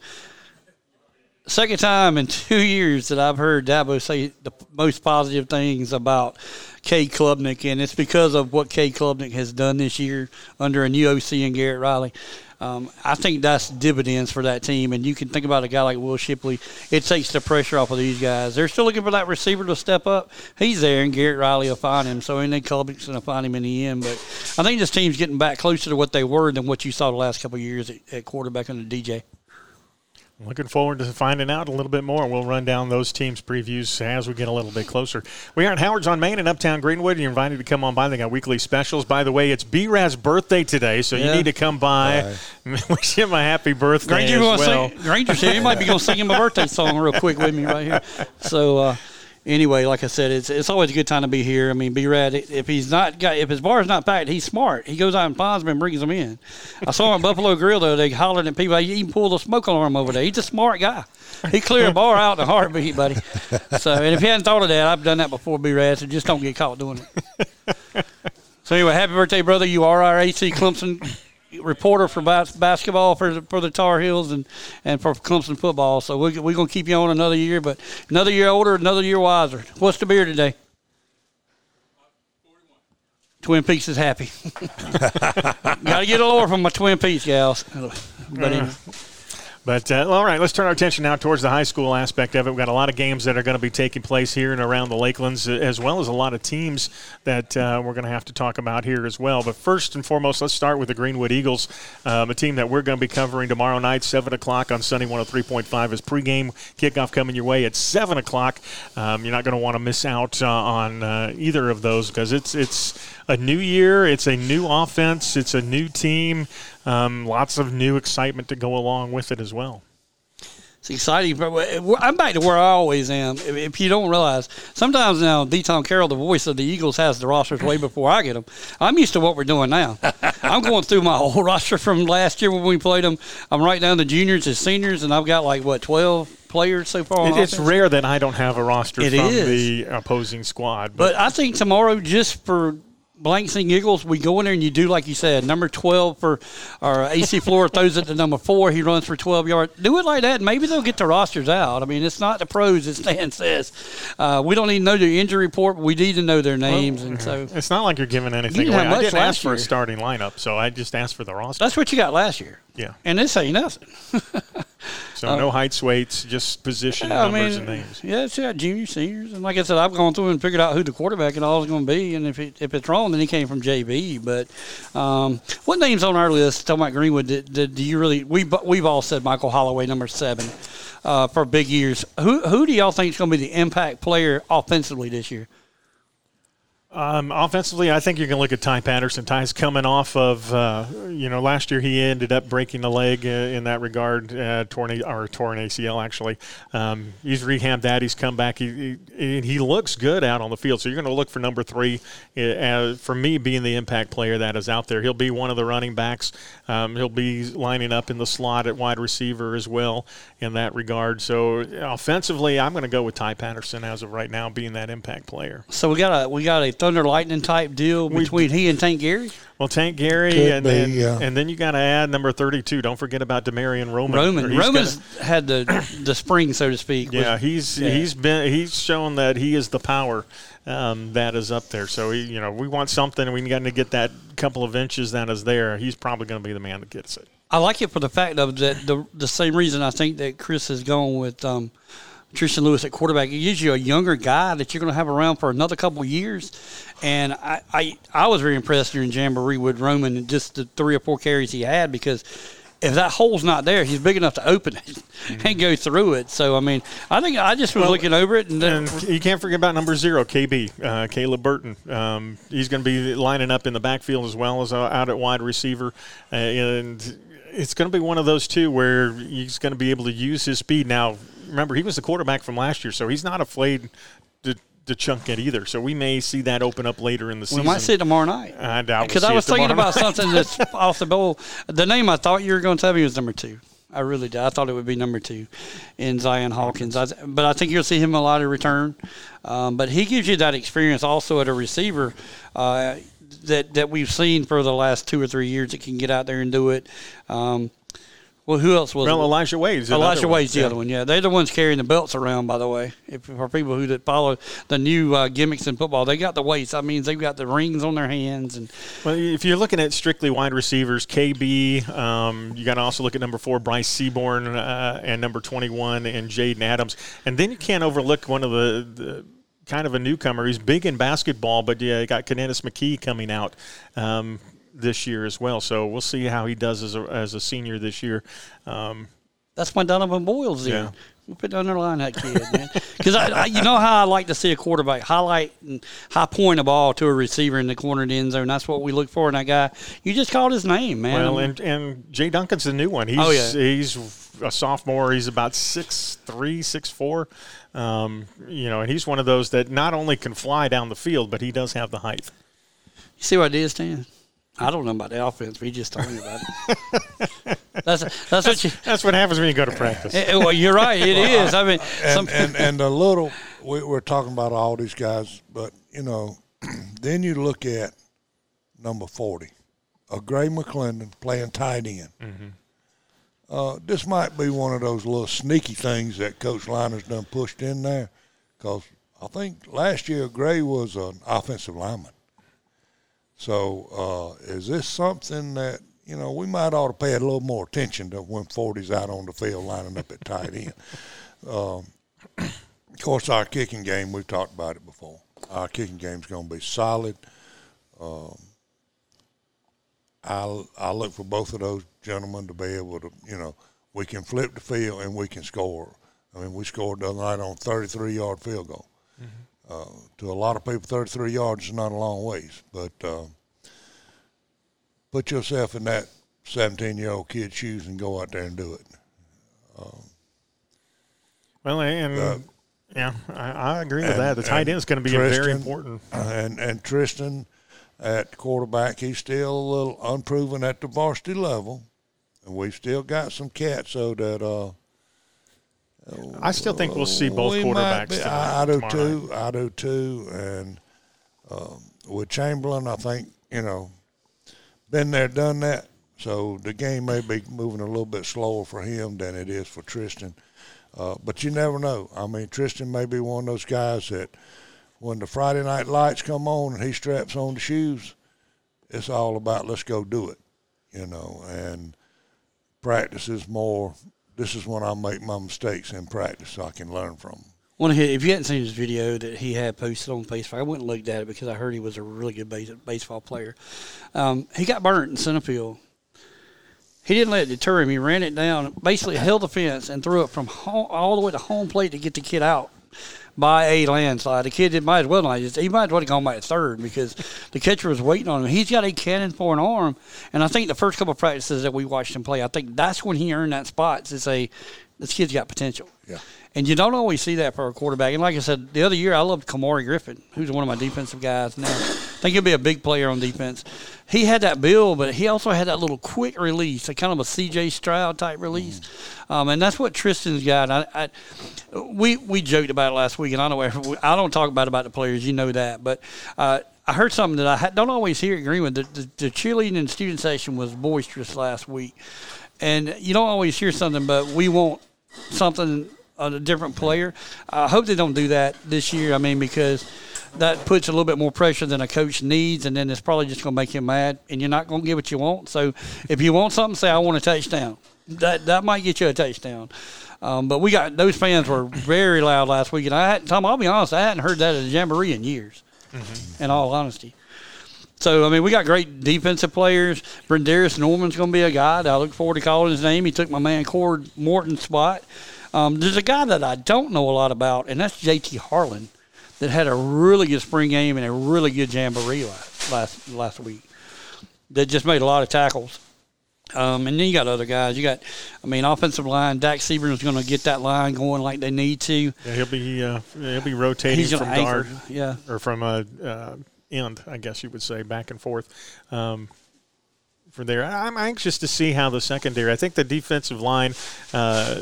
Speaker 1: Second time in two years that I've heard Dabo say the most positive things about Cade Klubnik, and it's because of what Cade Klubnik has done this year under a new OC and Garrett Riley. Um, I think that's dividends for that team, and you can think about a guy like Will Shipley. It takes the pressure off of these guys. They're still looking for that receiver to step up. He's there, and Garrett Riley will find him. So, and then Klubnik's going to find him in the end. But I think this team's getting back closer to what they were than what you saw the last couple of years at, at quarterback under DJ.
Speaker 2: Looking forward to finding out a little bit more. We'll run down those teams' previews as we get a little bit closer. We are at Howard's on Main in Uptown Greenwood. You're invited to come on by. They got weekly specials. By the way, it's B-Raz's birthday today, so you need to come by. Wish him a happy birthday
Speaker 1: Granger,
Speaker 2: as
Speaker 1: gonna
Speaker 2: well.
Speaker 1: sing, Granger said he might be going to sing him a birthday song real quick with me right here. So uh, anyway, like I said, it's it's always a good time to be here. I mean, be rad. If he's not got, if his bar's not packed, he's smart. He goes out and finds them and brings them in. I saw him at Buffalo Grill though. They hollering at people. He even pulled a smoke alarm over there. He's a smart guy. He cleared a bar out in a heartbeat, buddy. So, and if you hadn't thought of that, I've done that before, be rad. So just don't get caught doing it. So anyway, happy birthday, brother! You are our AC Clemson reporter for bas- basketball for the, for the Tar Heels and, and for Clemson football. So we we're gonna keep you on another year, but another year older, another year wiser. What's the beer today? Twin Peaks is happy. Got to get a lower from my Twin Peaks gals. But anyway. Uh-huh.
Speaker 2: But uh, all right, let's turn our attention now towards the high school aspect of it. We've got a lot of games that are going to be taking place here and around the Lakelands, uh, as well as a lot of teams that uh, we're going to have to talk about here as well. But first and foremost, let's start with the Greenwood Eagles, um, a team that we're going to be covering tomorrow night, 7 o'clock on Sunny 103.5 is pregame kickoff coming your way at 7 o'clock. Um, you're not going to want to miss out uh, on uh, either of those because it's it's a new year, it's a new offense, it's a new team, um, lots of new excitement to go along with it as well.
Speaker 1: It's exciting. but I'm back to where I always am. If, you don't realize, sometimes now, D. Tom Carroll, the voice of the Eagles, has the rosters way before I get them. I'm used to what we're doing now. I'm going through my whole roster from last year when we played them. I'm right down to juniors and seniors, and I've got like, what, 12 players so far?
Speaker 2: It, it's rare that I don't have a roster
Speaker 1: It
Speaker 2: from
Speaker 1: is.
Speaker 2: the opposing squad,
Speaker 1: But I think tomorrow, just for blanks and giggles, we go in there and you do like you said, number twelve for our AC Flora throws it to number four. He runs for twelve yards. Do it like that. Maybe they'll get the rosters out. I mean, it's not the pros, as Stan says. Uh, we don't even know their injury report, but we need to know their names, and so
Speaker 2: it's not like you're giving anything
Speaker 1: didn't
Speaker 2: away. I didn't ask for a starting lineup, so I just asked for the roster.
Speaker 1: that's what you got last year.
Speaker 2: yeah.
Speaker 1: And this ain't nothing.
Speaker 2: So no heights, weights, just position
Speaker 1: Uh, Yeah, I
Speaker 2: numbers
Speaker 1: mean,
Speaker 2: and names.
Speaker 1: yeah, it's got junior, seniors, and like I said, I've gone through and figured out who the quarterback and all is going to be, and if it, if it's wrong, then he came from JV. But um, what names on our list? Talking about Greenwood, did, did, do you really? We we've all said Michael Holloway, number seven, uh, for big years. Who who do y'all think is going to be the impact player offensively this year?
Speaker 2: Um, offensively, I think you can look at Ty Patterson. Ty's coming off of, uh, you know, last year he ended up breaking the leg uh, in that regard, uh, torn a- or torn ACL actually. Um, he's rehabbed that. He's come back. He, he he looks good out on the field. So you're going to look for number three. Uh, uh, for me, being the impact player that is out there, he'll be one of the running backs. Um, he'll be lining up in the slot at wide receiver as well in that regard. So offensively, I'm going to go with Ty Patterson as of right now, being that impact player.
Speaker 1: So we got a we got a thunder lightning type deal between he and Tank Gary.
Speaker 2: Well, Tank Gary,
Speaker 3: Could
Speaker 2: and
Speaker 3: be,
Speaker 2: and,
Speaker 3: yeah.
Speaker 2: and then you got to add number thirty-two. Don't forget about Demarion Roman.
Speaker 1: Roman
Speaker 2: He's
Speaker 1: Roman's
Speaker 2: gonna-
Speaker 1: had the the spring, so to speak.
Speaker 2: yeah,
Speaker 1: Was-
Speaker 2: he's
Speaker 1: yeah.
Speaker 2: he's been he's shown that he is the power um, that is up there. So he, you know, we want something, and we got to get that couple of inches that is there. He's probably going to be the man that gets it.
Speaker 1: I like it for the fact of that the the same reason I think that Chris has gone with um, Tristan Lewis at quarterback. Gives you a younger guy that you're going to have around for another couple of years. And I, I I was very impressed during Jamboree with Roman and just the three or four carries he had because if that hole's not there, he's big enough to open it and go through it. So I mean, I think I just was looking over it and, then
Speaker 2: And you can't forget about number zero, KB, uh, Caleb Burton. Um, he's going to be lining up in the backfield as well as uh, out at wide receiver. Uh, and it's going to be one of those two where he's going to be able to use his speed. Now, remember, he was the quarterback from last year, so he's not afraid to, to chunk it either. So we may see that open up later in the season.
Speaker 1: we might see it tomorrow night.
Speaker 2: I doubt we'll
Speaker 1: Because I was thinking about
Speaker 2: night.
Speaker 1: something that's off the bowl. The name I thought you were going to tell me was number two. I really did. I thought it would be number two in Zion Hawkins. I, but I think you'll see him a lot of return. Um, but he gives you that experience also at a receiver uh, that that we've seen for the last two or three years that can get out there and do it. Um, well, who else was
Speaker 2: Well,
Speaker 1: it?
Speaker 2: Elijah Wade's one.
Speaker 1: Wade's the
Speaker 2: Yeah.
Speaker 1: other one. Yeah, they're the ones carrying the belts around. By the way, if for people who that follow the new uh, gimmicks in football, they got the weights. That means they've got the rings on their hands and
Speaker 2: Well, if you're looking at strictly wide receivers, KB, um, you got to also look at number four, Bryce Seaborn, uh, and number 21, and Jaden Adams. And then you can't overlook one of the, the kind of a newcomer. He's big in basketball, but yeah, you got Kanetis McKee coming out um, this year as well. So we'll see how he does as a, as a senior this year. Um,
Speaker 1: That's my Donovan Boyles there.
Speaker 2: Yeah.
Speaker 1: We put underline that kid, man. Because I, I, you know how I like to see a quarterback highlight and high point a ball to a receiver in the corner of the end zone. That's what we look for in that guy. You just called his name, man.
Speaker 2: Well, and, and Jay Duncan's the new one. He's,
Speaker 1: Oh, yeah.
Speaker 2: he's a sophomore. He's about six three, six four. Um, you know, and he's one of those that not only can fly down the field, but he does have the height.
Speaker 1: you see what I did, Stan? I don't know about the offense, but he just talking about it. that's that's what you.
Speaker 2: That's what happens when you go to practice.
Speaker 1: eh, Well, you're right. It is. I mean, some,
Speaker 3: and, and and a little we, we're talking about all these guys, but you know, then you look at number forty, a Gray McClendon playing tight end. Uh, this might be one of those little sneaky things that Coach Liner's done pushed in there, because I think last year Gray was an offensive lineman. So uh, is this something that you know, we might ought to pay a little more attention to when Forty's out on the field lining up at tight end. Um, of course, our kicking game, we've talked about it before. Our kicking game's going to be solid. Um, I'll, I'll look for both of those gentlemen to be able to, you know, we can flip the field and we can score. I mean, we scored the other night on 33 yard field goal. Uh, to a lot of people, 33 yards is not a long ways, but uh, put yourself in that 17 year old kid's shoes and go out there and do it.
Speaker 2: Well, and
Speaker 3: Uh,
Speaker 2: yeah, I, I agree with
Speaker 3: and-
Speaker 2: that. The tight end is going to be a very important.
Speaker 3: And and Tristan at quarterback, he's still a little unproven at the varsity level, and we've still got some cats so that uh,
Speaker 2: I still think we'll see both
Speaker 3: we
Speaker 2: quarterbacks.
Speaker 3: be-
Speaker 2: tonight-
Speaker 3: I, I do
Speaker 2: tomorrow night.
Speaker 3: too. I do too. And um, with Chamberlain, I think you know, been there, done that. So the game may be moving a little bit slower for him than it is for Tristan. Uh, but you never know. I mean, Tristan may be one of those guys that when the Friday night lights come on and he straps on the shoes, it's all about let's go do it, you know. And practice is more. This is when I make my mistakes in practice, so I can learn from them.
Speaker 1: His, if you hadn't seen his video that he had posted on Facebook, I went and looked at it because I heard he was a really good base, baseball player. Um, he got burnt in center field. He didn't let it deter him. He ran it down, basically held the fence, and threw it from home, all the way to home plate to get the kid out by a landslide. The kid did might as well not. He might as well have gone by third because the catcher was waiting on him. He's got a cannon for an arm, and I think the first couple of practices that we watched him play, I think that's when he earned that spot to say this kid's got potential.
Speaker 3: Yeah.
Speaker 1: And you don't always see that for a quarterback. And like I said, the other year I loved Kamari Griffin, who's one of my defensive guys now. Think he'll be a big player on defense. He had that build, but he also had that little quick release, a kind of a C.J. Stroud type release, um, and that's what Tristan's got. I, I, we we joked about it last week, and I know I don't talk about about the players, you know that, but. Uh, I heard something that I don't always hear at Greenwood. The, the, the cheerleading and student session was boisterous last week, and you don't always hear something, but we want something on a different player. I hope they don't do that this year. I mean, because that puts a little bit more pressure than a coach needs, and then it's probably just going to make him mad, and you're not going to get what you want. So if you want something, say I want a touchdown. That that might get you a touchdown. Um, but we got those fans were very loud last week, and I had, Tom. I'll be honest, I hadn't heard that at a jamboree in years. In all honesty. So I mean, we got great defensive players. Brendarius Norman's going to be a guy that I look forward to calling his name. He took my man Cord Morton's spot. Um, there's a guy that I don't know a lot about, and that's JT Harlan, that had a really good spring game and a really good jamboree last last, last week. That just made a lot of tackles. Um, and then you got other guys. You got, I mean, offensive line. Dak Seburn's going to get that line going like they need to.
Speaker 2: Yeah, he'll be uh, he'll be rotating from
Speaker 1: anchor.
Speaker 2: guard
Speaker 1: Yeah.
Speaker 2: or from a uh, end, I guess you would say, back and forth. Um, for there, I'm anxious to see how the secondary. I think the defensive line. Uh,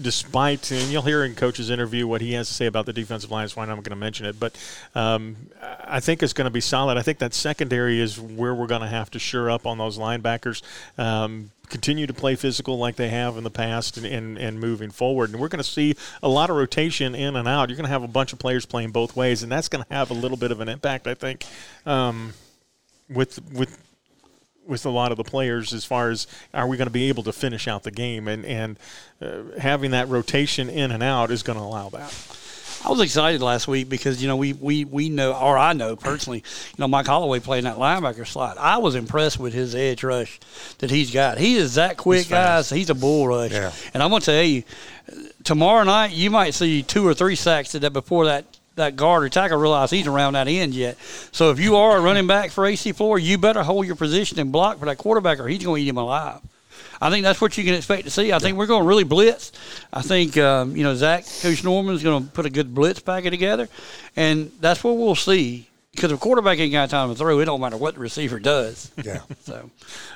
Speaker 2: despite, and you'll hear in coach's interview what he has to say about the defensive line. That's why I'm not going to mention it. But um, I think it's going to be solid. I think that secondary is where we're going to have to shore up on those linebackers. Um, continue to play physical like they have in the past and, and, and moving forward. And we're going to see a lot of rotation in and out. You're going to have a bunch of players playing both ways, and that's going to have a little bit of an impact, I think, um, with with with a lot of the players as far as are we going to be able to finish out the game and and uh, having that rotation in and out is going to allow that.
Speaker 1: I was excited last week because you know we, we, we know or I know personally you know Mike Holloway playing that linebacker slot. I was impressed with his edge rush that he's got. He is that quick,
Speaker 2: He's
Speaker 1: guys. He's a bull rush.
Speaker 3: Yeah.
Speaker 1: And I'm gonna tell you, tomorrow night you might see two or three sacks that before that. That guard or tackle realize he's around that end yet. So if you are a running back for AC Flora, you better hold your position and block for that quarterback, or he's going to eat him alive. I think that's what you can expect to see. I think we're going to really blitz. I think um, you know Zach Coach Norman's going to put a good blitz packet together, and that's what we'll see. Because if quarterback ain't got time to throw, it don't matter what the receiver does.
Speaker 3: Yeah.
Speaker 1: So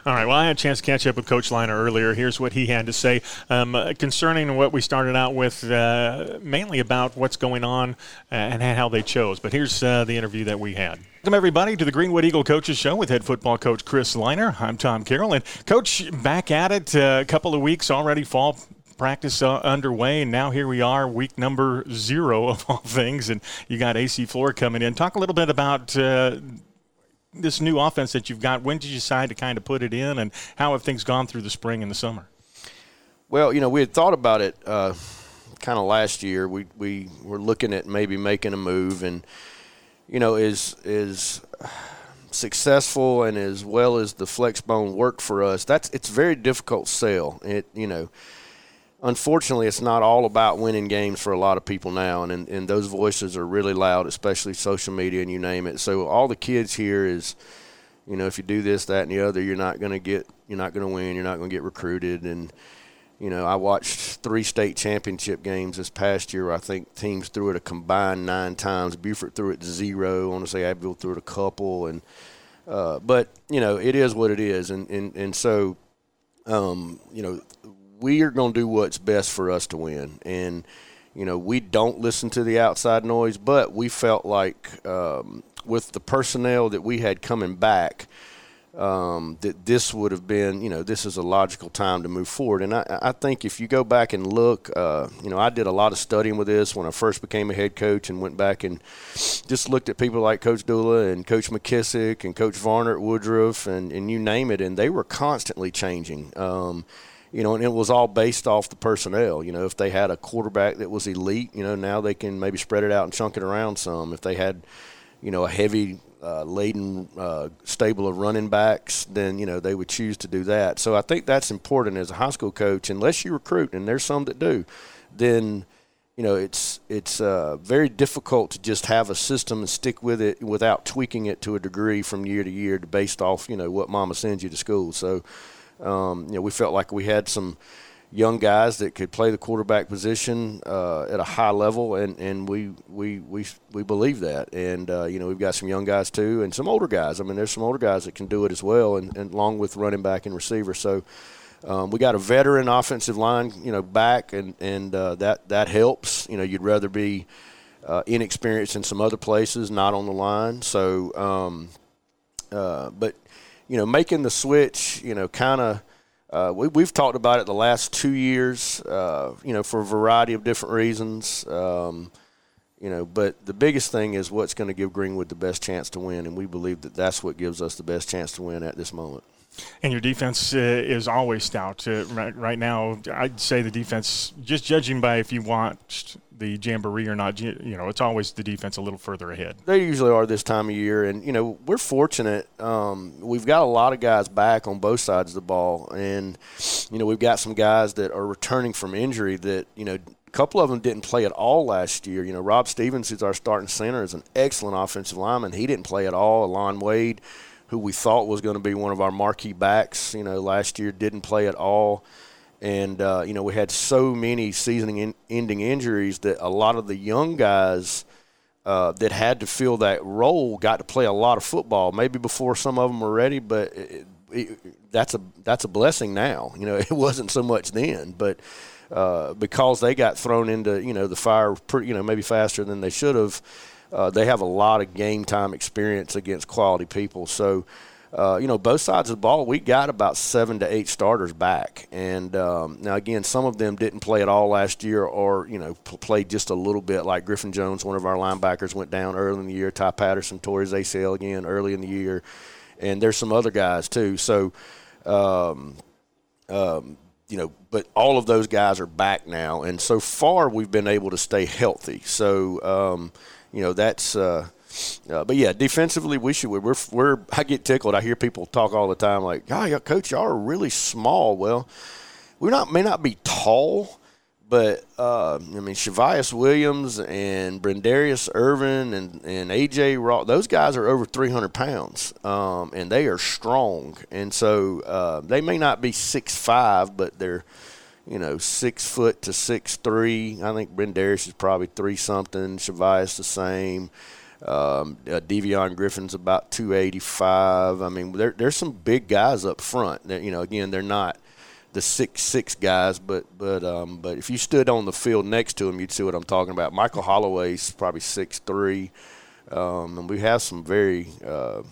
Speaker 2: All right. Well, I had a chance to catch up with Coach Liner earlier. Here's what he had to say um, uh, concerning what we started out with, uh, mainly about what's going on uh, and how they chose. But here's uh, the interview that we had. Welcome, everybody, to the Greenwood Eagle Coaches Show with head football coach Chris Liner. I'm Tom Carroll. And, Coach, back at it uh, a couple of weeks already, fall practice uh, underway, and now here we are, week number zero of all things, and you got AC Flora coming in. Talk a little bit about uh, this new offense that you've got, when did you decide to kind of put it in, and how have things gone through the spring and the summer?
Speaker 9: Well, you know, we had thought about it uh, kind of last year. We we were looking at maybe making a move, and you know, is is successful and as well as the flex bone worked for us. That's it's very difficult sell. It you know. Unfortunately, it's not all about winning games for a lot of people now, and, and and those voices are really loud, especially social media and you name it. So all the kids here is, you know, if you do this, that, and the other, you're not going to get, you're not going to win, you're not going to get recruited, and you know, I watched three state championship games this past year. I think teams threw it a combined nine times. Buford threw it zero. I want to say Abbeville threw it a couple, and uh, but you know, it is what it is, and and and so, um, you know, we are going to do what's best for us to win, and you know, we don't listen to the outside noise, but we felt like um, with the personnel that we had coming back um, that this would have been, you know, this is a logical time to move forward. And I, I think if you go back and look, uh, you know, I did a lot of studying with this when I first became a head coach and went back and just looked at people like Coach Dula and Coach McKissick and Coach Varner at Woodruff and, and you name it, and they were constantly changing. Um, you know, and it was all based off the personnel. You know, if they had a quarterback that was elite, you know, now they can maybe spread it out and chunk it around some. If they had, you know, a heavy uh, laden uh, stable of running backs, then you know they would choose to do that. So I think that's important as a high school coach. Unless you recruit, and there's some that do, then you know it's it's uh, very difficult to just have a system and stick with it without tweaking it to a degree from year to year, based off you know what Mama sends you to school. So um, you know we felt like we had some young guys that could play the quarterback position uh, at a high level, and, and we, we, we, we believe that. And, uh, you know, we've got some young guys too and some older guys. I mean, there's some older guys that can do it as well, and, and along with running back and receiver. So um, we got a veteran offensive line, you know, back, and, and uh, that, that helps. You know, you'd rather be uh, inexperienced in some other places, not on the line. So, um, uh, but, you know, making the switch, you know, kind of – uh, we, have talked about it the last two years, uh, you know, for a variety of different reasons. Um, you know, but the biggest thing is what's going to give Greenwood the best chance to win, and we believe that that's what gives us the best chance to win at this moment.
Speaker 2: And your defense uh, is always stout. Uh, right, right, now, I'd say the defense, just judging by if you watched the jamboree or not, you know, it's always the defense a little further ahead.
Speaker 9: They usually are this time of year, and you know, we're fortunate. Um, we've got a lot of guys back on both sides of the ball, and you know, we've got some guys that are returning from injury that you know a couple of them didn't play at all last year. You know, Rob Stevens, who's our starting center, is an excellent offensive lineman. He didn't play at all. Alon Wade, who we thought was going to be one of our marquee backs, you know, last year didn't play at all. And, uh, you know, we had so many season ending injuries that a lot of the young guys uh, that had to fill that role got to play a lot of football, maybe before some of them were ready, but it, it, that's a that's a blessing now. You know, it wasn't so much then, but uh, because they got thrown into you know the fire, pretty, you know, maybe faster than they should have uh, they have a lot of game time experience against quality people. So, uh, you know, both sides of the ball, we got about seven to eight starters back. And um, now, again, some of them didn't play at all last year or, you know, played just a little bit, like Griffin Jones, one of our linebackers, went down early in the year. Ty Patterson tore his ACL again early in the year. And there's some other guys, too. So, um, um, you know, but all of those guys are back now. And so far, we've been able to stay healthy. So, um, you know that's. Uh, uh, but yeah, defensively, we should. We're, we're. I get tickled. I hear people talk all the time, like, "Oh, yeah, coach, y'all are really small." Well, we not may not be tall, but uh, I mean, Shavias Williams and Brendarius Irvin and and AJ Raw, those guys are over 300 pounds, um, and they are strong. And so uh, they may not be six five, but they're you know, six foot to six three. I think Brendarius is probably three something. Shavias the same. Um, uh, Devion Griffin's about 285. I mean, there, there's some big guys up front. That, you know, again, they're not the six six guys, but but um, but if you stood on the field next to him, you'd see what I'm talking about. Michael Holloway's probably six three, um, and we have some very uh,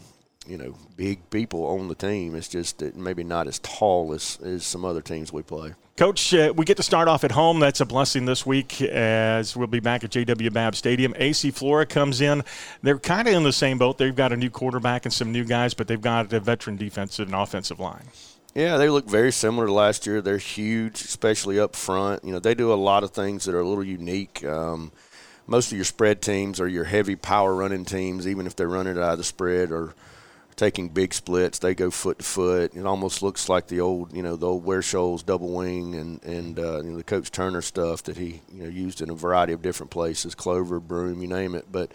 Speaker 9: you know big people on the team. It's just that maybe not as tall as as some other teams we play.
Speaker 2: Coach, uh, we get to start off at home. That's a blessing this week as we'll be back at JW Babb Stadium. AC Flora comes in. They're kind of in the same boat. They've got a new quarterback and some new guys, but they've got a veteran defensive and offensive line.
Speaker 9: Yeah, they look very similar to last year. They're huge, especially up front. You know, they do a lot of things that are a little unique. Um, most of your spread teams are your heavy power running teams, even if they're running out of the spread or taking big splits. They go foot to foot. It almost looks like the old, you know, the old Ware Shoals double wing and and uh, you know, the Coach Turner stuff that he you know used in a variety of different places, Clover, Broome, you name it. But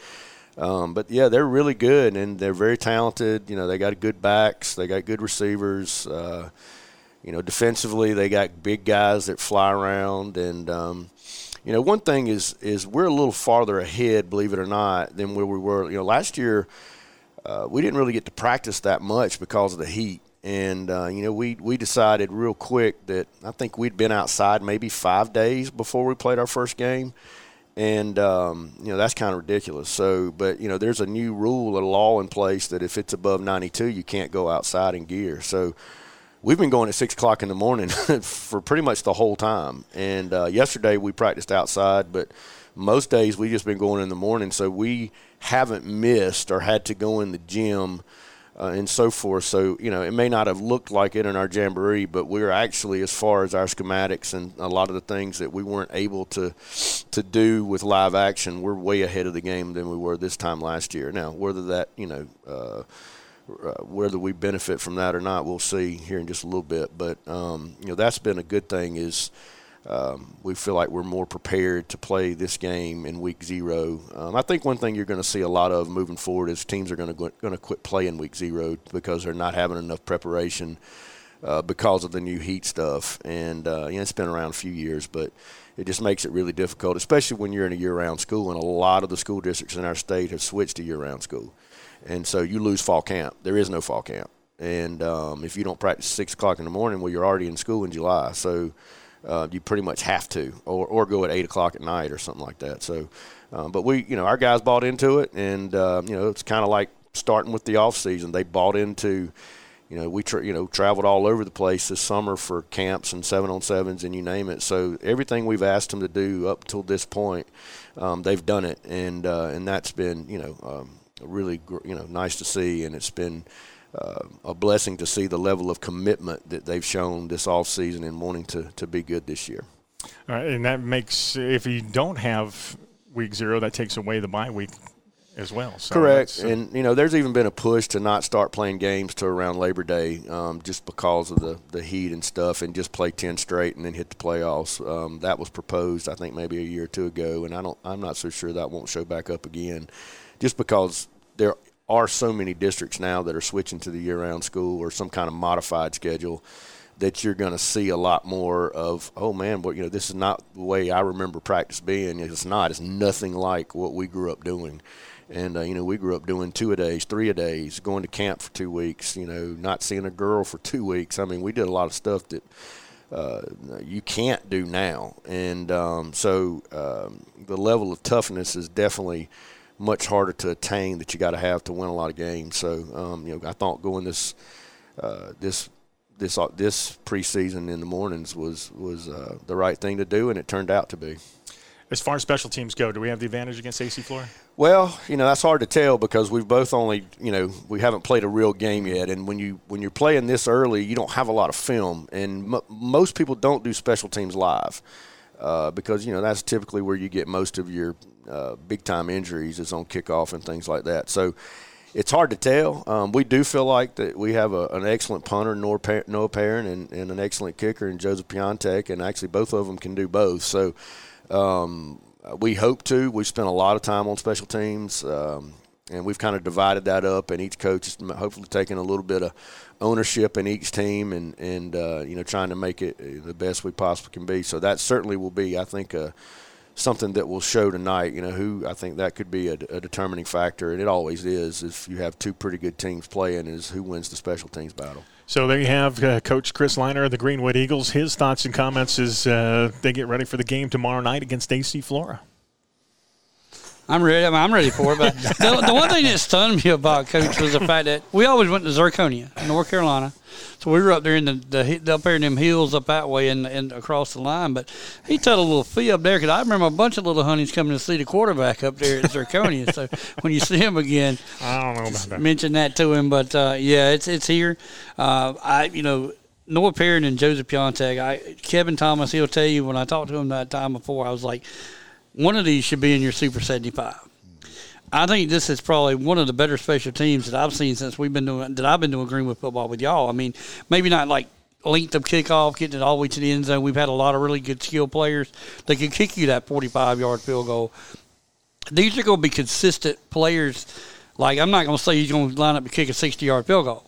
Speaker 9: um, but yeah, they're really good and they're very talented. You know, they got good backs, they got good receivers. Uh, you know, defensively, they got big guys that fly around and. Um, you know, one thing is is we're a little farther ahead, believe it or not, than where we were. You know, last year uh, we didn't really get to practice that much because of the heat, and uh, you know, we we decided real quick that I think we'd been outside maybe five days before we played our first game, and um, you know that's kind of ridiculous. So, but you know, there's a new rule, a law in place that if it's above 92, you can't go outside in gear. So we've been going at six o'clock in the morning for pretty much the whole time. And uh, yesterday we practiced outside, but most days we've just been going in the morning, so we haven't missed or had to go in the gym. Uh, and so forth. So, you know, it may not have looked like it in our jamboree, but we're actually, as far as our schematics and a lot of the things that we weren't able to to do with live action, we're way ahead of the game than we were this time last year. Now, whether that, you know, uh, uh, whether we benefit from that or not, we'll see here in just a little bit. But um, you know, that's been a good thing. Is um, we feel like we're more prepared to play this game in week zero. Um, I think one thing you're going to see a lot of moving forward is teams are going to going to quit playing week zero because they're not having enough preparation uh, because of the new heat stuff. And uh, you know, it's been around a few years, but it just makes it really difficult, especially when you're in a year-round school. And a lot of the school districts in our state have switched to year-round school and so you lose fall camp. There is no fall camp, and um, if you don't practice six o'clock in the morning, well, you're already in school in July, so uh, you pretty much have to, or or go at eight o'clock at night or something like that. So, um, but we, you know, our guys bought into it, and uh, you know, it's kind of like starting with the off season. They bought into. You know, we tra- you know traveled all over the place this summer for camps and seven on sevens and you name it. So everything we've asked them to do up till this point, um, they've done it, and uh, and that's been you know um, really you know nice to see, and it's been uh, a blessing to see the level of commitment that they've shown this off season and wanting to to be good this year.
Speaker 2: All right, and that makes if you don't have week zero, that takes away the bye week as well. So
Speaker 9: Correct, and you know, there's even been a push to not start playing games to around Labor Day, um, just because of the the heat and stuff, and just play ten straight and then hit the playoffs. Um, that was proposed, I think, maybe a year or two ago, and I don't, I'm not so sure that won't show back up again, just because there are so many districts now that are switching to the year-round school or some kind of modified schedule that you're going to see a lot more of. Oh man, but you know this is not the way I remember practice being. It's not. It's nothing like what we grew up doing. And uh, you know, we grew up doing two a days, three a days, going to camp for two weeks. You know, not seeing a girl for two weeks. I mean, we did a lot of stuff that uh, you can't do now. And um, so um, the level of toughness is definitely much harder to attain that you got to have to win a lot of games. So um, you know, I thought going this uh, this this uh, this preseason in the mornings was was uh, the right thing to do, and it turned out to be.
Speaker 2: As far as special teams go, do we have the advantage against AC Flora?
Speaker 9: Well, you know that's hard to tell because we've both only, you know, we haven't played a real game yet, and when you when you're playing this early, you don't have a lot of film, and m- most people don't do special teams live uh, because you know that's typically where you get most of your uh, big time injuries is on kickoff and things like that. So it's hard to tell. Um, we do feel like that we have a, an excellent punter, Noah Perrin, and, and, an excellent kicker in Joseph Piontek, and actually both of them can do both. So um, we hope to. We've spent a lot of time on special teams. Um, and we've kind of divided that up, and each coach is hopefully taking a little bit of ownership in each team, and and uh, you know trying to make it the best we possibly can be. So that certainly will be, I think, uh, something that will show tonight. You know, who I think that could be a, a, determining factor, and it always is. If you have two pretty good teams playing, is who wins the special teams battle.
Speaker 2: So there you have uh, Coach Chris Liner of the Greenwood Eagles. His thoughts and comments as uh, they get ready for the game tomorrow night against AC Flora.
Speaker 1: I'm ready. I mean, I'm ready for it. But the, the one thing that stunned me about Coach was the fact that we always went to Zirconia, North Carolina. So we were up there in the, the up there in them hills up that way and, and across the line. But he told a little fee up there because I remember a bunch of little honeys coming to see the quarterback up there at Zirconia. so when you see him again,
Speaker 2: I don't know about that.
Speaker 1: mention that to him. But uh, yeah, it's it's here. Uh, I you know Noah Perrin and Joseph Piontek. I Kevin Thomas. He'll tell you when I talked to him that time before. I was like, one of these should be in your Super seventy five. I think this is probably one of the better special teams that I've seen since we've been doing that I've been doing Greenwood football with y'all. I mean, maybe not like length of kickoff, getting it all the way to the end zone. We've had a lot of really good skill players that can kick you that forty five yard field goal. These are going to be consistent players. Like I'm not going to say he's going to line up and kick a sixty yard field goal.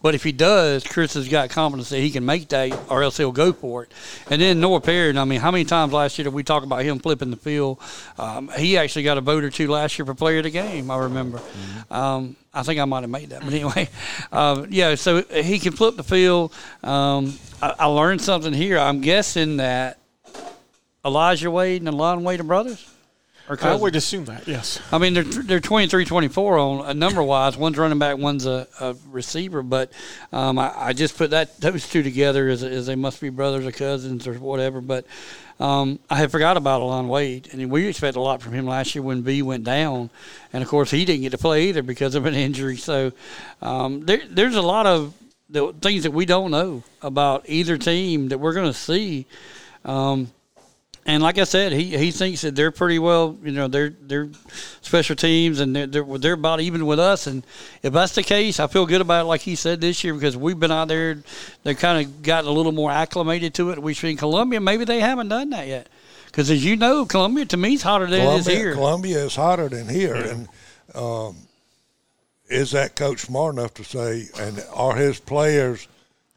Speaker 1: But if he does, Chris has got confidence that he can make that, or else he'll go for it. And then Noah Perrin, I mean, how many times last year did we talk about him flipping the field? Um, he actually got a vote or two last year for player of the game, I remember. Um, I think I might have made that. But anyway, uh, yeah, so he can flip the field. Um, I, I learned something here. I'm guessing that Elijah Wade and Alon Wade are brothers?
Speaker 2: I would assume that, yes.
Speaker 1: I mean, they're they're 23, 24 on a number wise. One's running back, one's a, a receiver. But um, I, I just put that those two together as, as they must be brothers or cousins or whatever. But um, I had forgot about Alon Wade, and we expected a lot from him last year when B went down, and of course he didn't get to play either because of an injury. So um, there, there's a lot of the things that we don't know about either team that we're going to see. Um, and like I said, he, he thinks that they're pretty well, you know, they're they're special teams and they're, they're they're about even with us. And if that's the case, I feel good about it, like he said this year, because we've been out there, they've kind of gotten a little more acclimated to it. We've seen Columbia, maybe they haven't done that yet, because as you know, Columbia to me is hotter than it is here.
Speaker 3: Columbia is hotter than here, and um, is that coach smart enough to say, and are his players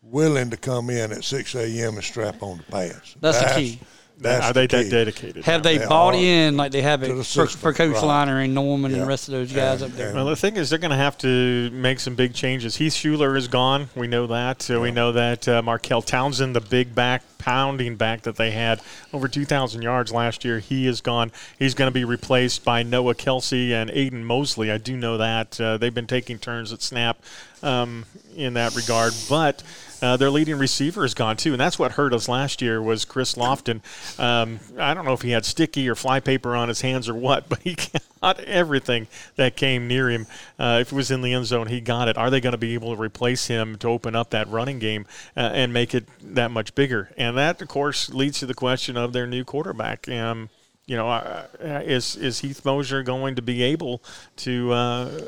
Speaker 3: willing to come in at six a.m. and strap on the pads?
Speaker 1: That's the key.
Speaker 3: That's
Speaker 2: Are
Speaker 3: the
Speaker 2: they that
Speaker 3: key.
Speaker 2: dedicated?
Speaker 1: Have they
Speaker 3: They
Speaker 1: bought in like they have it
Speaker 3: the
Speaker 1: for, for Coach
Speaker 3: right.
Speaker 1: Liner and Norman and the rest of those guys
Speaker 3: And-
Speaker 1: up there?
Speaker 2: Well, the thing is, they're going to have to make some big changes. Heath Schuler is gone. We know that. So we know that uh, Markel Townsend, the big back, pounding back that they had over 2,000 yards last year, he is gone. He's going to be replaced by Noah Kelsey and Aiden Mosley. I do know that. Uh, they've been taking turns at snap um, in that regard. But uh, their leading receiver is gone too, and that's what hurt us last year. Was Chris Lofton? Um, I don't know if he had sticky or flypaper on his hands or what, but he got everything that came near him. Uh, if it was in the end zone, he got it. Are they going to be able to replace him to open up that running game uh, and make it that much bigger? And that, of course, leads to the question of their new quarterback. Um, you know, uh, is is Heath Mosier going to be able to? Uh,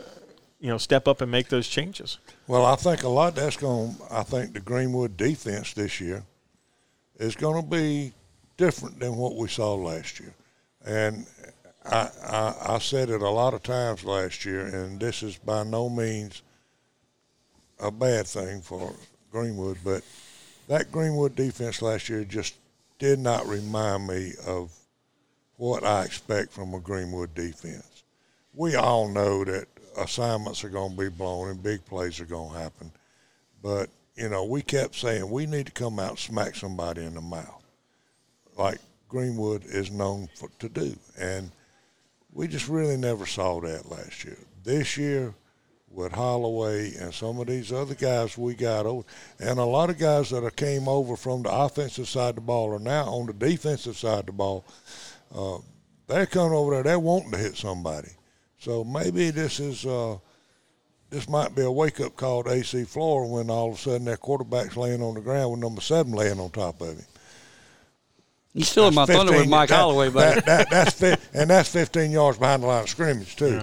Speaker 2: you know, step up and make those changes.
Speaker 3: Well, I think a lot that's going. I think the Greenwood defense this year is going to be different than what we saw last year, and I, I I said it a lot of times last year, and this is by no means a bad thing for Greenwood, but that Greenwood defense last year just did not remind me of what I expect from a Greenwood defense. We all know that assignments are going to be blown and big plays are going to happen, but you know we kept saying we need to come out and smack somebody in the mouth, like Greenwood is known for, to do, and we just really never saw that last year. This year, with Holloway and some of these other guys we got over, and a lot of guys that came over from the offensive side of the ball are now on the defensive side of the ball. Uh, they're coming over there. They're wanting to hit somebody. So maybe this is uh, this might be a wake up call to AC Florida when all of a sudden their quarterback's laying on the ground with number seven laying on top of him.
Speaker 1: You still in my
Speaker 3: That's
Speaker 1: thunder with Mike
Speaker 3: that-
Speaker 1: Holloway, but
Speaker 3: That, that, that's fi- and that's 15 yards behind the line of scrimmage too.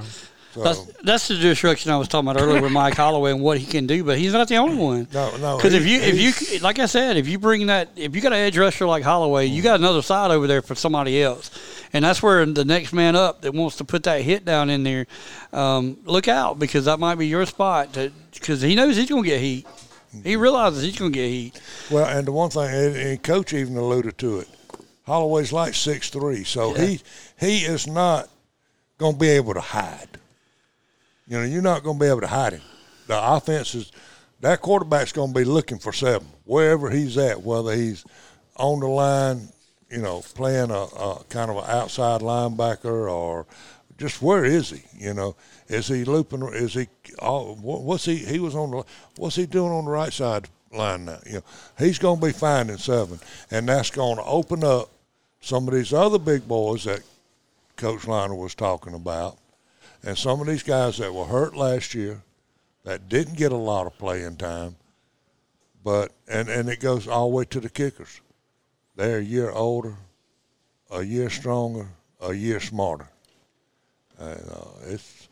Speaker 3: So,
Speaker 1: That's that's the destruction I was talking about earlier with Mike Holloway and what he can do, but he's not the only one.
Speaker 3: no, no.
Speaker 1: Because if you if you like I said, if you bring that if you got an edge rusher like Holloway, you got another side over there for somebody else, and that's where the next man up that wants to put that hit down in there, um, look out because that might be your spot. Because he knows he's going to get heat. He realizes he's going to get heat.
Speaker 3: Well, and the one thing, and, and Coach even alluded to it. Holloway's like six three, so
Speaker 1: Yeah.
Speaker 3: he he is not going to be able to hide. You know, you're not going to be able to hide him. The offense is that quarterback's going to be looking for seven wherever he's at, whether he's on the line, you know, playing a, a kind of an outside linebacker or just where is he? You know, is he looping? Is he? Oh, what's he? He was on the. What's he doing on the right side line now? You know, he's going to be finding seven, and that's going to open up some of these other big boys that Coach Liner was talking about, and some of these guys that were hurt last year, that didn't get a lot of playing time, but and and it goes all the way to the kickers. They're a year older, a year stronger, a year smarter. And, uh, it's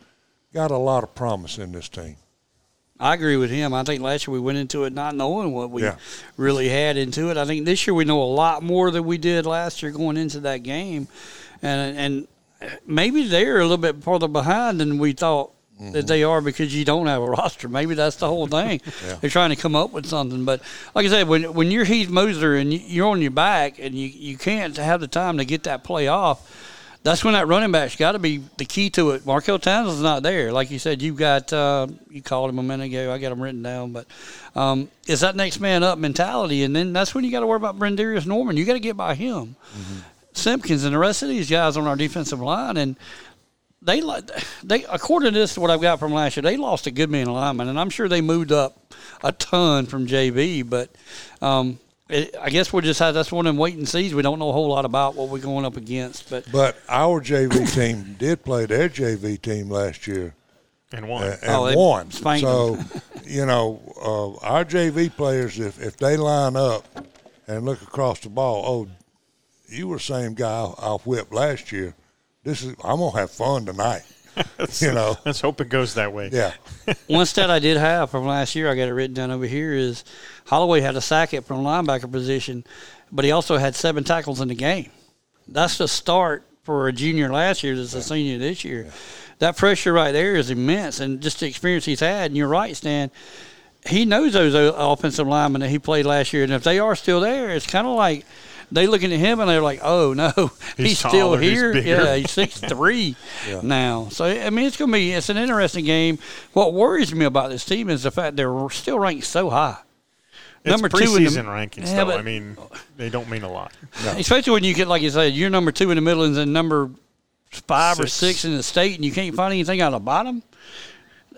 Speaker 3: got a lot of promise in this team.
Speaker 1: I agree with him. I think last year we went into it not knowing what we
Speaker 3: Yeah.
Speaker 1: really had into it. I think this year we know a lot more than we did last year going into that game, and and maybe they're a little bit further behind than we thought that they are because you don't have a roster. Maybe that's the whole thing. They're trying to come up with something, but like I said, when when you're Heath Moser and you- you're on your back and you you can't have the time to get that play off. That's when that running back's got to be the key to it. Markel Townsend's not there, like you said. You've got uh, you called him a minute ago. I got him written down, but um, it's that next man up mentality, and then that's when you got to worry about Brendarius Norman. You got to get by him, Simpkins, and the rest of these guys on our defensive line, and they li- they according to this what I've got from last year, they lost a good man lineman, and I'm sure they moved up a ton from JV, but. Um, it, I guess we'll just have that's one of them wait and sees. We don't know a whole lot about what we're going up against, but
Speaker 3: But our JV team did play their JV team last year
Speaker 2: And one.
Speaker 3: and, and
Speaker 1: Oh,
Speaker 3: won.
Speaker 1: spanked
Speaker 3: So, you know, uh, our JV players, if, if they line up and look across the ball, oh, you were the same guy I, I whipped last year. This is I'm gonna have fun tonight. you know,
Speaker 2: Let's hope it goes that way.
Speaker 3: yeah.
Speaker 1: One stat I did have from last year, I got it written down over here, is Holloway had a sack it from linebacker position, but he also had seven tackles in the game. That's the start for a junior last year that's a senior this year. That pressure right there is immense, and just the experience he's had. And you're right, Stan. He knows those offensive linemen that he played last year, and if they are still there, it's kind of like they looking at him and they're like, "Oh no, he's,
Speaker 2: He's
Speaker 1: still
Speaker 2: taller,
Speaker 1: here.
Speaker 2: bigger."
Speaker 1: yeah, he's six three now. So I mean, it's gonna be it's an interesting game. What worries me about this team is the fact they're still ranked so high.
Speaker 2: It's
Speaker 1: Number two in the-
Speaker 2: preseason rankings,
Speaker 1: Yeah,
Speaker 2: though.
Speaker 1: but-
Speaker 2: I mean, they don't mean a lot.
Speaker 1: Especially when you get, like you said, you're number two in the Midlands and number five or
Speaker 2: Six.
Speaker 1: six in the state, and you can't find anything out of the bottom.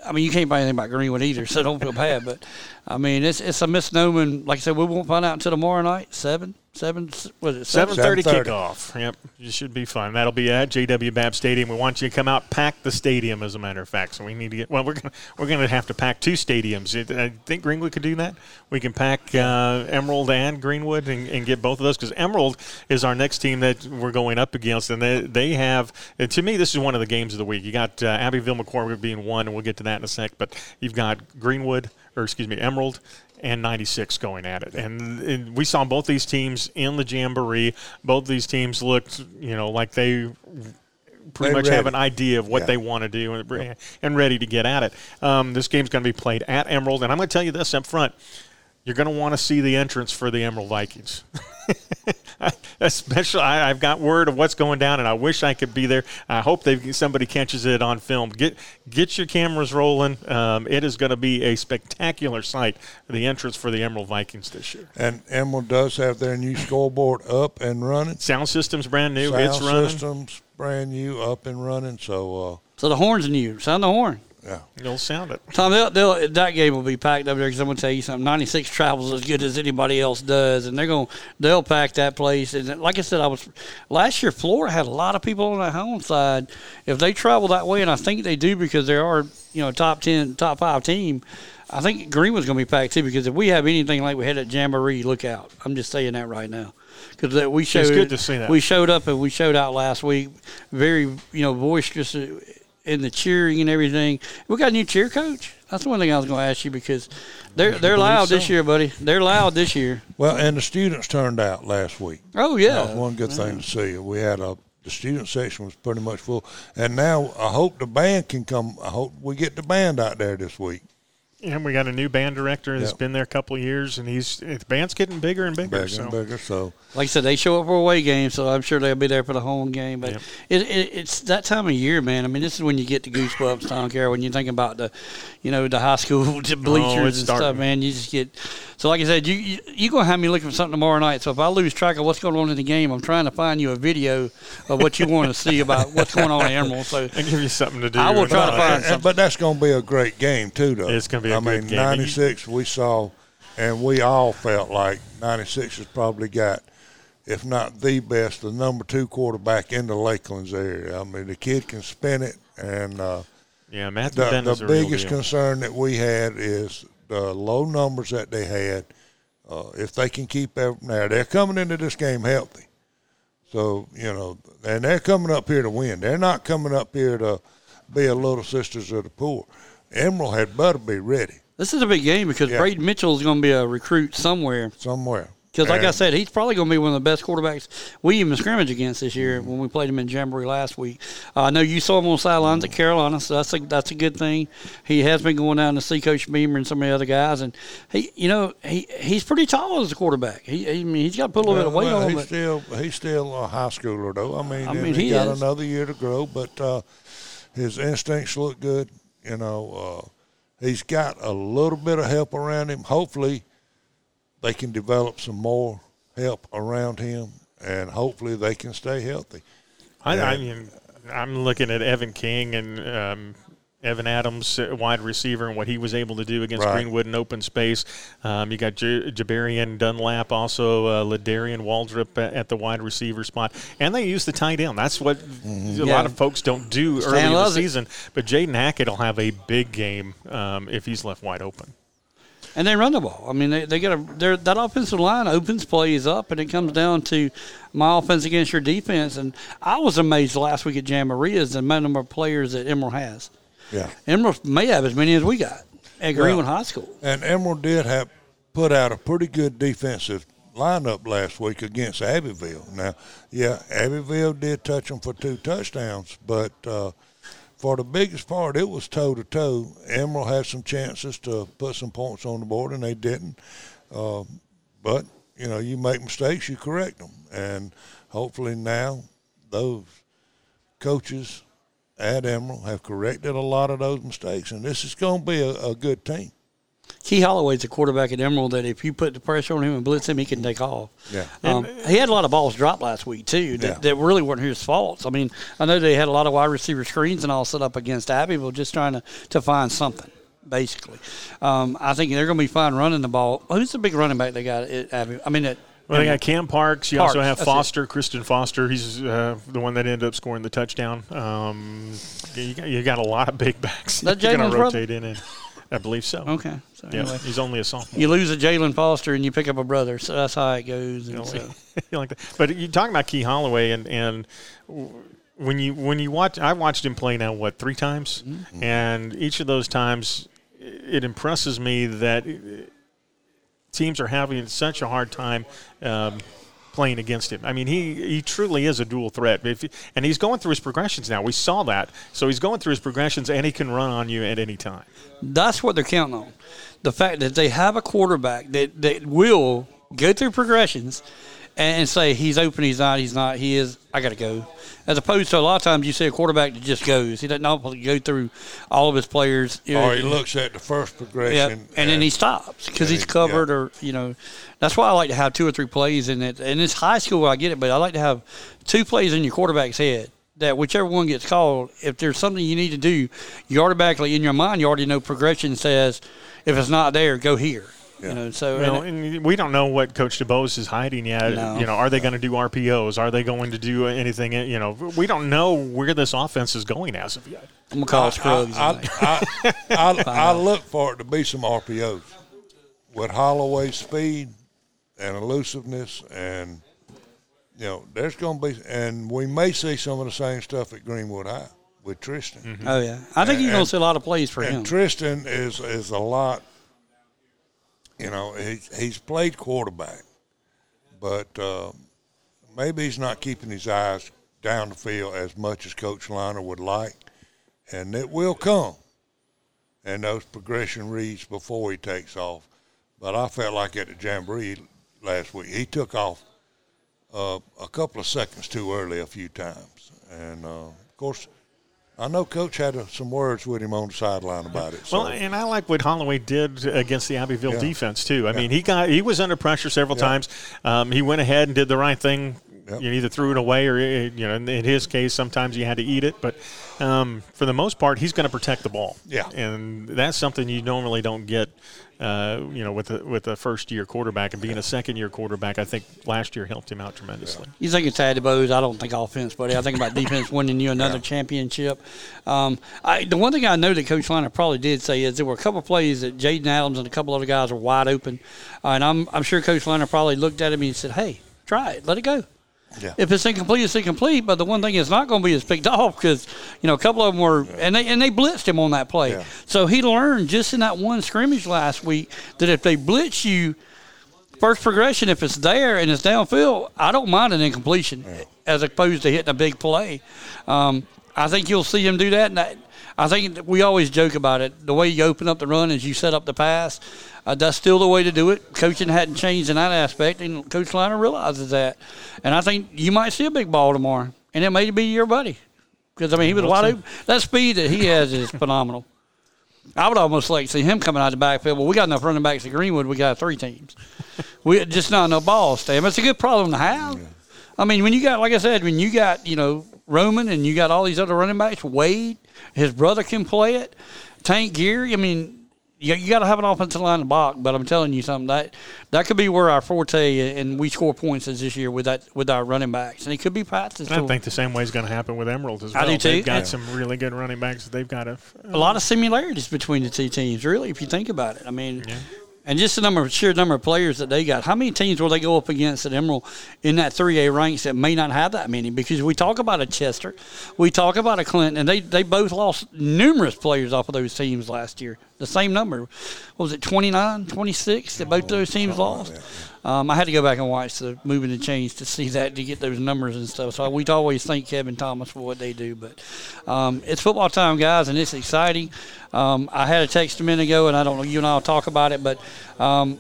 Speaker 1: I mean, you can't find anything about Greenwood either, so don't feel bad. But I mean, it's it's a misnomer. and Like I said, we won't find out until tomorrow night. Seven, seven, was it
Speaker 2: Seven
Speaker 1: seven?
Speaker 2: thirty
Speaker 3: 7:30.
Speaker 2: kickoff. Yep, it should be fun. That'll be at JW Babb Stadium. We want you to come out, pack the stadium. As a matter of fact, so we need to get. Well, we're gonna we're gonna have to pack two stadiums. I think Greenwood could do that. We can pack uh, Emerald and Greenwood and, and get both of those because Emerald is our next team that we're going up against, and they they have. and to me, this is one of the games of the week. You got uh, Abbeville McCormick being one, and we'll get to that in a sec. But you've got Greenwood, or excuse me, Emerald and 96 going at it. And, and we saw both these teams in the Jamboree. Both these teams looked, you know, like they pretty
Speaker 3: They
Speaker 2: much have an idea of what
Speaker 3: Yeah.
Speaker 2: they want to do and, and ready to get at it. Um, this game's going to be played at Emerald. And I'm going to tell you this up front. You're going to want to see the entrance for the Emerald Vikings. Especially, I, I've got word of what's going down, and I wish I could be there. I hope they somebody catches it on film. Get get your cameras rolling. Um, it is going to be a spectacular sight. The entrance for the Emerald Vikings this year.
Speaker 3: And Emerald does have their new scoreboard up and running.
Speaker 2: Sound system's brand new.
Speaker 3: Sound
Speaker 2: it's running.
Speaker 3: systems brand new, up and running. So
Speaker 1: So the horn's new. Sound the horn.
Speaker 3: Yeah,
Speaker 2: You'll sound it.
Speaker 1: Tom, they'll, they'll, that game will be packed up there because I'm going to tell you something. 96 travels as good as anybody else does, and they're going they'll pack that place. And like I said, I was last year. Florida had a lot of people on the home side. If they travel that way, and I think they do because they are you know top ten, top five team. I think Greenwood's going to be packed too because if we have anything like we had at Jamboree, look out. I'm just saying that right now because we showed It's
Speaker 2: good to see that.
Speaker 1: we showed up and we showed out last week. Very you know boisterous in the cheering and everything. We got a new cheer coach. That's one thing I was going to ask you because they're they're loud this year, buddy. They're loud this year.
Speaker 3: well, and the students turned out last week.
Speaker 1: Oh yeah,
Speaker 3: That
Speaker 1: yeah,
Speaker 3: was one good thing to see. We had a the student section was pretty much full, and now I hope the band can come. I hope we get the band out there this week.
Speaker 2: And we got a new band director that's
Speaker 3: Yep.
Speaker 2: been there a couple of years, and he's the band's getting bigger and bigger.
Speaker 3: bigger
Speaker 2: so.
Speaker 3: and bigger. So
Speaker 1: Like I said, they show up for away games, so I'm sure they'll be there for the home game. But
Speaker 2: Yep.
Speaker 1: it, it, it's that time of year, man. I mean, this is when you get the goosebumps, I don't Care, when you think about the, you know, the high school oh, bleachers
Speaker 2: Oh, it's
Speaker 1: and stuff, man. You just get. So, like I said, you you you gonna have me looking for something tomorrow night. So if I lose track of what's going on in the game, I'm trying to find you a video of what you want to see about what's going on in Emerald. So
Speaker 2: And give you something to do.
Speaker 1: I will try to find something.
Speaker 3: but that's going to be a great game too, though.
Speaker 2: It's gonna be a
Speaker 3: I mean,
Speaker 2: game.
Speaker 3: '96 we saw, and we all felt like '96 has probably got, if not the best, the number two quarterback in the Lakelands area. I mean, the kid can spin it, and uh,
Speaker 2: Yeah, Matthew
Speaker 3: the, the
Speaker 2: is a real
Speaker 3: biggest concern that we had is the low numbers that they had. Uh, if they can keep ev- now, they're coming into this game healthy. So you know, and they're coming up here to win. They're not coming up here to be a little sisters of the poor. Emerald had better be ready
Speaker 1: this is a big game because
Speaker 3: Yeah.
Speaker 1: Braden Mitchell is going to be a recruit somewhere.
Speaker 3: somewhere.
Speaker 1: Because, like I said, he's probably going to be one of the best quarterbacks we even scrimmage against this year when we played him in Jamboree last week. Uh, I know you saw him on the sidelines at Carolina, so that's a that's a good thing. He has been going down to see Coach Beamer and some of the other guys, and he, you know, he he's pretty tall as a quarterback. He, I mean, he's got to put a little bit of weight
Speaker 3: Well,
Speaker 1: on him.
Speaker 3: He's still he's still a high schooler though. I mean,
Speaker 1: I mean,
Speaker 3: he,
Speaker 1: he
Speaker 3: got
Speaker 1: is.
Speaker 3: another year to grow, but uh, his instincts look good. You know, uh, he's got a little bit of help around him. Hopefully, they can develop some more help around him, and hopefully they can stay healthy.
Speaker 2: I, I mean, I'm looking at Evan King and um, Evan Adams, wide receiver, and what he was able to do against
Speaker 3: Right.
Speaker 2: Greenwood in open space. Um, you got J- Jabarian Dunlap, also uh, Ladarian Waldrop at, at the wide receiver spot, and they use the tight end. That's what a
Speaker 1: Yeah.
Speaker 2: lot of folks don't do
Speaker 1: Stan
Speaker 2: early in the
Speaker 1: loves it.
Speaker 2: season. But Jaden Hackett will have a big game um, if he's left wide open.
Speaker 1: and they run the ball. I mean, they, they got a that offensive line opens plays up, and it comes down to my offense against your defense. And I was amazed last week at Jamboree is the number of players that Emerald has.
Speaker 3: Yeah.
Speaker 1: Emerald may have as many as we got at Greenwood High School.
Speaker 3: And Emerald did have put out a pretty good defensive lineup last week against Abbeville. Now, yeah, Abbeville did touch them for two touchdowns, but uh, for the biggest part, it was toe to toe. Emerald had some chances to put some points on the board, and they didn't. Uh, but you know, you make mistakes, you correct them, and hopefully now those coaches at Emerald have corrected a lot of those mistakes, and this is going to be a, a good team.
Speaker 1: Key Holloway's a quarterback at Emerald that if you put the pressure on him and blitz him, he can take off.
Speaker 3: Yeah.
Speaker 1: Um, he had a lot of balls dropped last week too that,
Speaker 3: Yeah.
Speaker 1: that really weren't his faults. I mean, I know they had a lot of wide receiver screens and all set up against Abbeville, just trying to, to find something. Basically, um, I think they're going to be fine running the ball. Who's the big running back they got at Abbeville? I mean, at
Speaker 2: Well, they got Cam Parks. You also have
Speaker 1: that's it.
Speaker 2: Foster, Kristen Foster. He's uh, the one that ended up scoring the touchdown. Um, you, got, you got a lot of big backs.
Speaker 1: That
Speaker 2: You're going to
Speaker 1: brother?
Speaker 2: rotate in, and I believe so.
Speaker 1: Okay, so
Speaker 2: Yeah,
Speaker 1: anyway.
Speaker 2: he's only a sophomore.
Speaker 1: you lose a Jalen Foster and you pick up a brother, so that's how it goes. And
Speaker 2: You know,
Speaker 1: so.
Speaker 2: like that. But you talking about Key Holloway and and when you when you watch, I watched him play now what three times,
Speaker 1: Mm-hmm.
Speaker 2: and each of those times, it impresses me that teams are having such a hard time. Um, Playing against him, I mean, he he truly is a dual threat. And he's going through his progressions now. We saw that, so he's going through his progressions, and he can run on you at any time.
Speaker 1: That's what they're counting on. The fact that they have a quarterback that, that will go through progressions and say he's open, he's not, he's not, he is, I got to go. As opposed to a lot of times you see a quarterback that just goes. He doesn't go through all of his players. You know,
Speaker 3: Or he looks at the first
Speaker 1: yeah,
Speaker 3: progression,
Speaker 1: and then he stops because he's covered,
Speaker 3: yeah.
Speaker 1: or you know, that's why I like to have two or three plays in it. And it's high school, I get it, but I like to have two plays in your quarterback's head. That whichever one gets called, if there's something you need to do, you automatically in your mind you already know progression says, if it's not there, go here. You know, so and
Speaker 2: Well, and we don't know what Coach DeBose is hiding yet.
Speaker 1: No.
Speaker 2: You know, are they going to do RPOs? Are they going to do anything? You know, we don't know where this offense is going as of yet.
Speaker 1: I'm gonna call Scruggs.
Speaker 3: I,
Speaker 1: tonight.
Speaker 3: I, I, I, I look for it to be some RPOs with Holloway's speed and elusiveness, and you know, there's going to be, and we may see some of the same stuff at Greenwood High with Tristan. Mm-hmm.
Speaker 1: oh yeah, I think you're gonna see a lot of plays for
Speaker 3: and
Speaker 1: him.
Speaker 3: Tristan is is a lot. You know, he, he's played quarterback, but uh, maybe he's not keeping his eyes down the field as much as Coach Liner would like, and it will come. and those progression reads before he takes off. But I felt like at the jamboree last week, he took off uh, a couple of seconds too early a few times, and uh, of course. I know Coach had uh, some words with him on the sideline about it. So.
Speaker 2: Well, and I like what Holloway did against the Abbeville
Speaker 3: Yeah.
Speaker 2: defense too. I
Speaker 3: Yeah.
Speaker 2: mean, he got he was under pressure several
Speaker 3: Yeah.
Speaker 2: times. Um, he went ahead and did the right thing.
Speaker 3: Yep.
Speaker 2: You either threw it away or you know, in his case, sometimes you had to eat it. But um, for the most part, he's going to protect the ball.
Speaker 3: Yeah.
Speaker 2: and that's something you normally don't get. Uh, you know, with a, with a first year quarterback and being a second year quarterback, I think last year helped him out tremendously.
Speaker 1: You think it's Tad DeBose. I don't think offense, buddy. I think about defense winning you another championship. Um, I, the one thing I know that Coach Liner probably did say is there were a couple plays that Jaden Adams and a couple other guys were wide open. Uh, and I'm, I'm sure Coach Liner probably looked at him and he said, hey, try it. Let it go.
Speaker 3: Yeah.
Speaker 1: If it's incomplete, it's incomplete. But the one thing it's not going to be is picked off because you know a couple of them were and they and they blitzed him on that play.
Speaker 3: Yeah.
Speaker 1: So he learned just in that one scrimmage last week that if they blitz you, first progression, if it's there and it's downfield, I don't mind an incompletion as opposed to hitting a big play. Um, I think you'll see him do that. And that, I think we always joke about it. The way you open up the run is you set up the pass. Uh, that's still the way to do it. Coaching hadn't changed in that aspect, and Coach Liner realizes that. And I think you might see a big ball tomorrow, and it may be your buddy. Because, I mean, he was wide open. That speed that he has is phenomenal. I would almost like to see him coming out of the backfield. Well, we got enough running backs at Greenwood. We got three teams. we just not enough balls. Stam. It's a good problem to have. I mean, when you got, like I said, when you got you know Roman and you got all these other running backs, Wade, his brother can play it. Tank Geary. I mean, you, you got to have an offensive line to block. But I'm telling you something that that could be where our forte and we score points is this year with that with our running backs, and it could be.
Speaker 2: And I think the same way is going to happen with Emerald as
Speaker 1: I
Speaker 2: well.
Speaker 1: do too.
Speaker 2: They've got
Speaker 1: And-
Speaker 2: some really good running backs. They've got to
Speaker 1: a lot of similarities between the two teams, really, if you think about it. I mean, and just the number, sheer number of players that they got. How many teams will they go up against at Emerald in that 3A ranks that may not have that many? Because we talk about a Chester, we talk about a Clinton, and they, they both lost numerous players off of those teams last year. The same number. What was it, 29, 26 that both those teams lost? Um, I had to go back and watch the moving and change to see that to get those numbers and stuff. So we'd always thank Kevin Thomas for what they do. But um, it's football time, guys, and it's exciting. Um, I had a text a minute ago, and I don't know you and I'll talk about it, but um,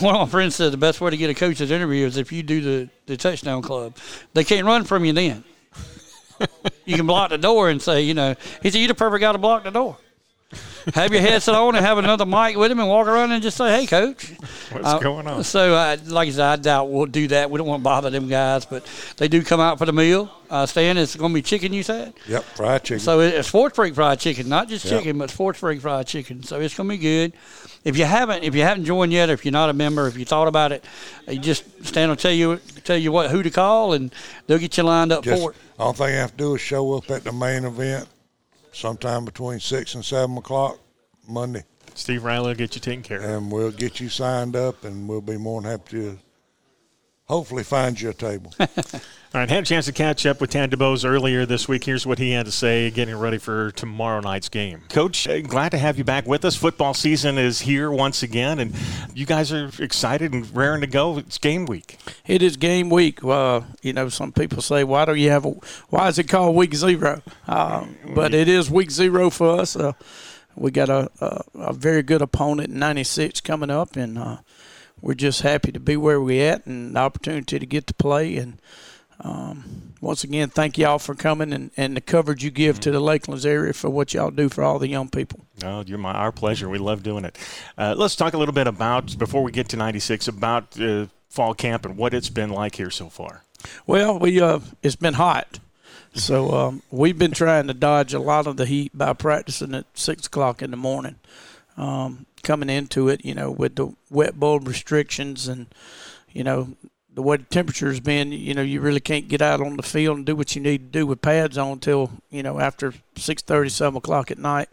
Speaker 1: one of my friends said the best way to get a coach's interview is if you do the, the touchdown club. They can't run from you then. you can block the door and say, you know, he said, you're the perfect guy to block the door. Have your headset on and have another mic with him and walk around and just say, hey, coach.
Speaker 2: What's
Speaker 1: Uh,
Speaker 2: going on?
Speaker 1: So, uh, like I said, I doubt we'll do that. We don't want to bother them guys, but they do come out for the meal. Uh, Stan, it's going to be chicken, you said?
Speaker 3: Yep, fried chicken.
Speaker 1: So it's Sports Break fried chicken, not just
Speaker 3: Yep.
Speaker 1: chicken, but Sports Break fried chicken. So it's going to be good. If you haven't, if you haven't joined yet, or if you're not a member, if you thought about it, you just Stan will tell you tell you what who to call, and they'll get you lined up
Speaker 3: Just,
Speaker 1: for it.
Speaker 3: all thing you have to do is show up at the main event sometime between six and seven o'clock Monday,
Speaker 2: Steve Riley will get you taken care of.
Speaker 3: and we'll get you signed up, and we'll be more than happy to hopefully find you a table.
Speaker 2: All right, had a chance to catch up with Tad DeBose earlier this week. Here's what he had to say getting ready for tomorrow night's game. Coach, uh, glad to have you back with us. Football season is here once again, and you guys are excited and raring to go. It's game week.
Speaker 10: It is game week. Uh, you know, some people say, "Why do you have a? Why is it called week zero? Uh, but it is week zero for us. Uh, we got a, a a very good opponent in '96 coming up, and uh, we're just happy to be where we're at and the opportunity to get to play. And um, once again, thank y'all for coming and, and the coverage you give to the Lakelands area for what y'all do for all the young people.
Speaker 2: No, you're my our pleasure. We love doing it. Uh, let's talk a little bit about before we get to '96 about uh, fall camp and what it's been like here so far.
Speaker 10: Well, we uh, it's been hot, so um, we've been trying to dodge a lot of the heat by practicing at six o'clock in the morning. Um, coming into it, you know, with the wet bulb restrictions and you know the way the temperature's been, you know, you really can't get out on the field and do what you need to do with pads on until you know after six thirty, seven o'clock at night.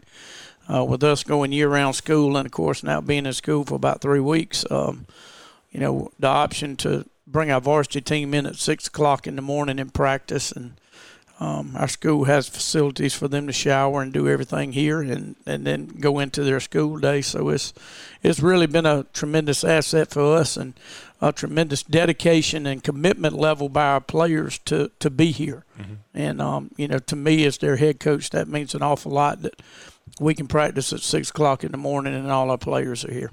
Speaker 10: Uh, with us going year-round school, and of course now being in school for about three weeks, um, you know, the option to bring our varsity team in at six o'clock in the morning and practice. And um, our school has facilities for them to shower and do everything here, and, and then go into their school day. So it's it's really been a tremendous asset for us and a tremendous dedication and commitment level by our players to to be here. And um, you know, to me as their head coach, that means an awful lot. That we can practice at six o'clock in the morning, and all our players are here.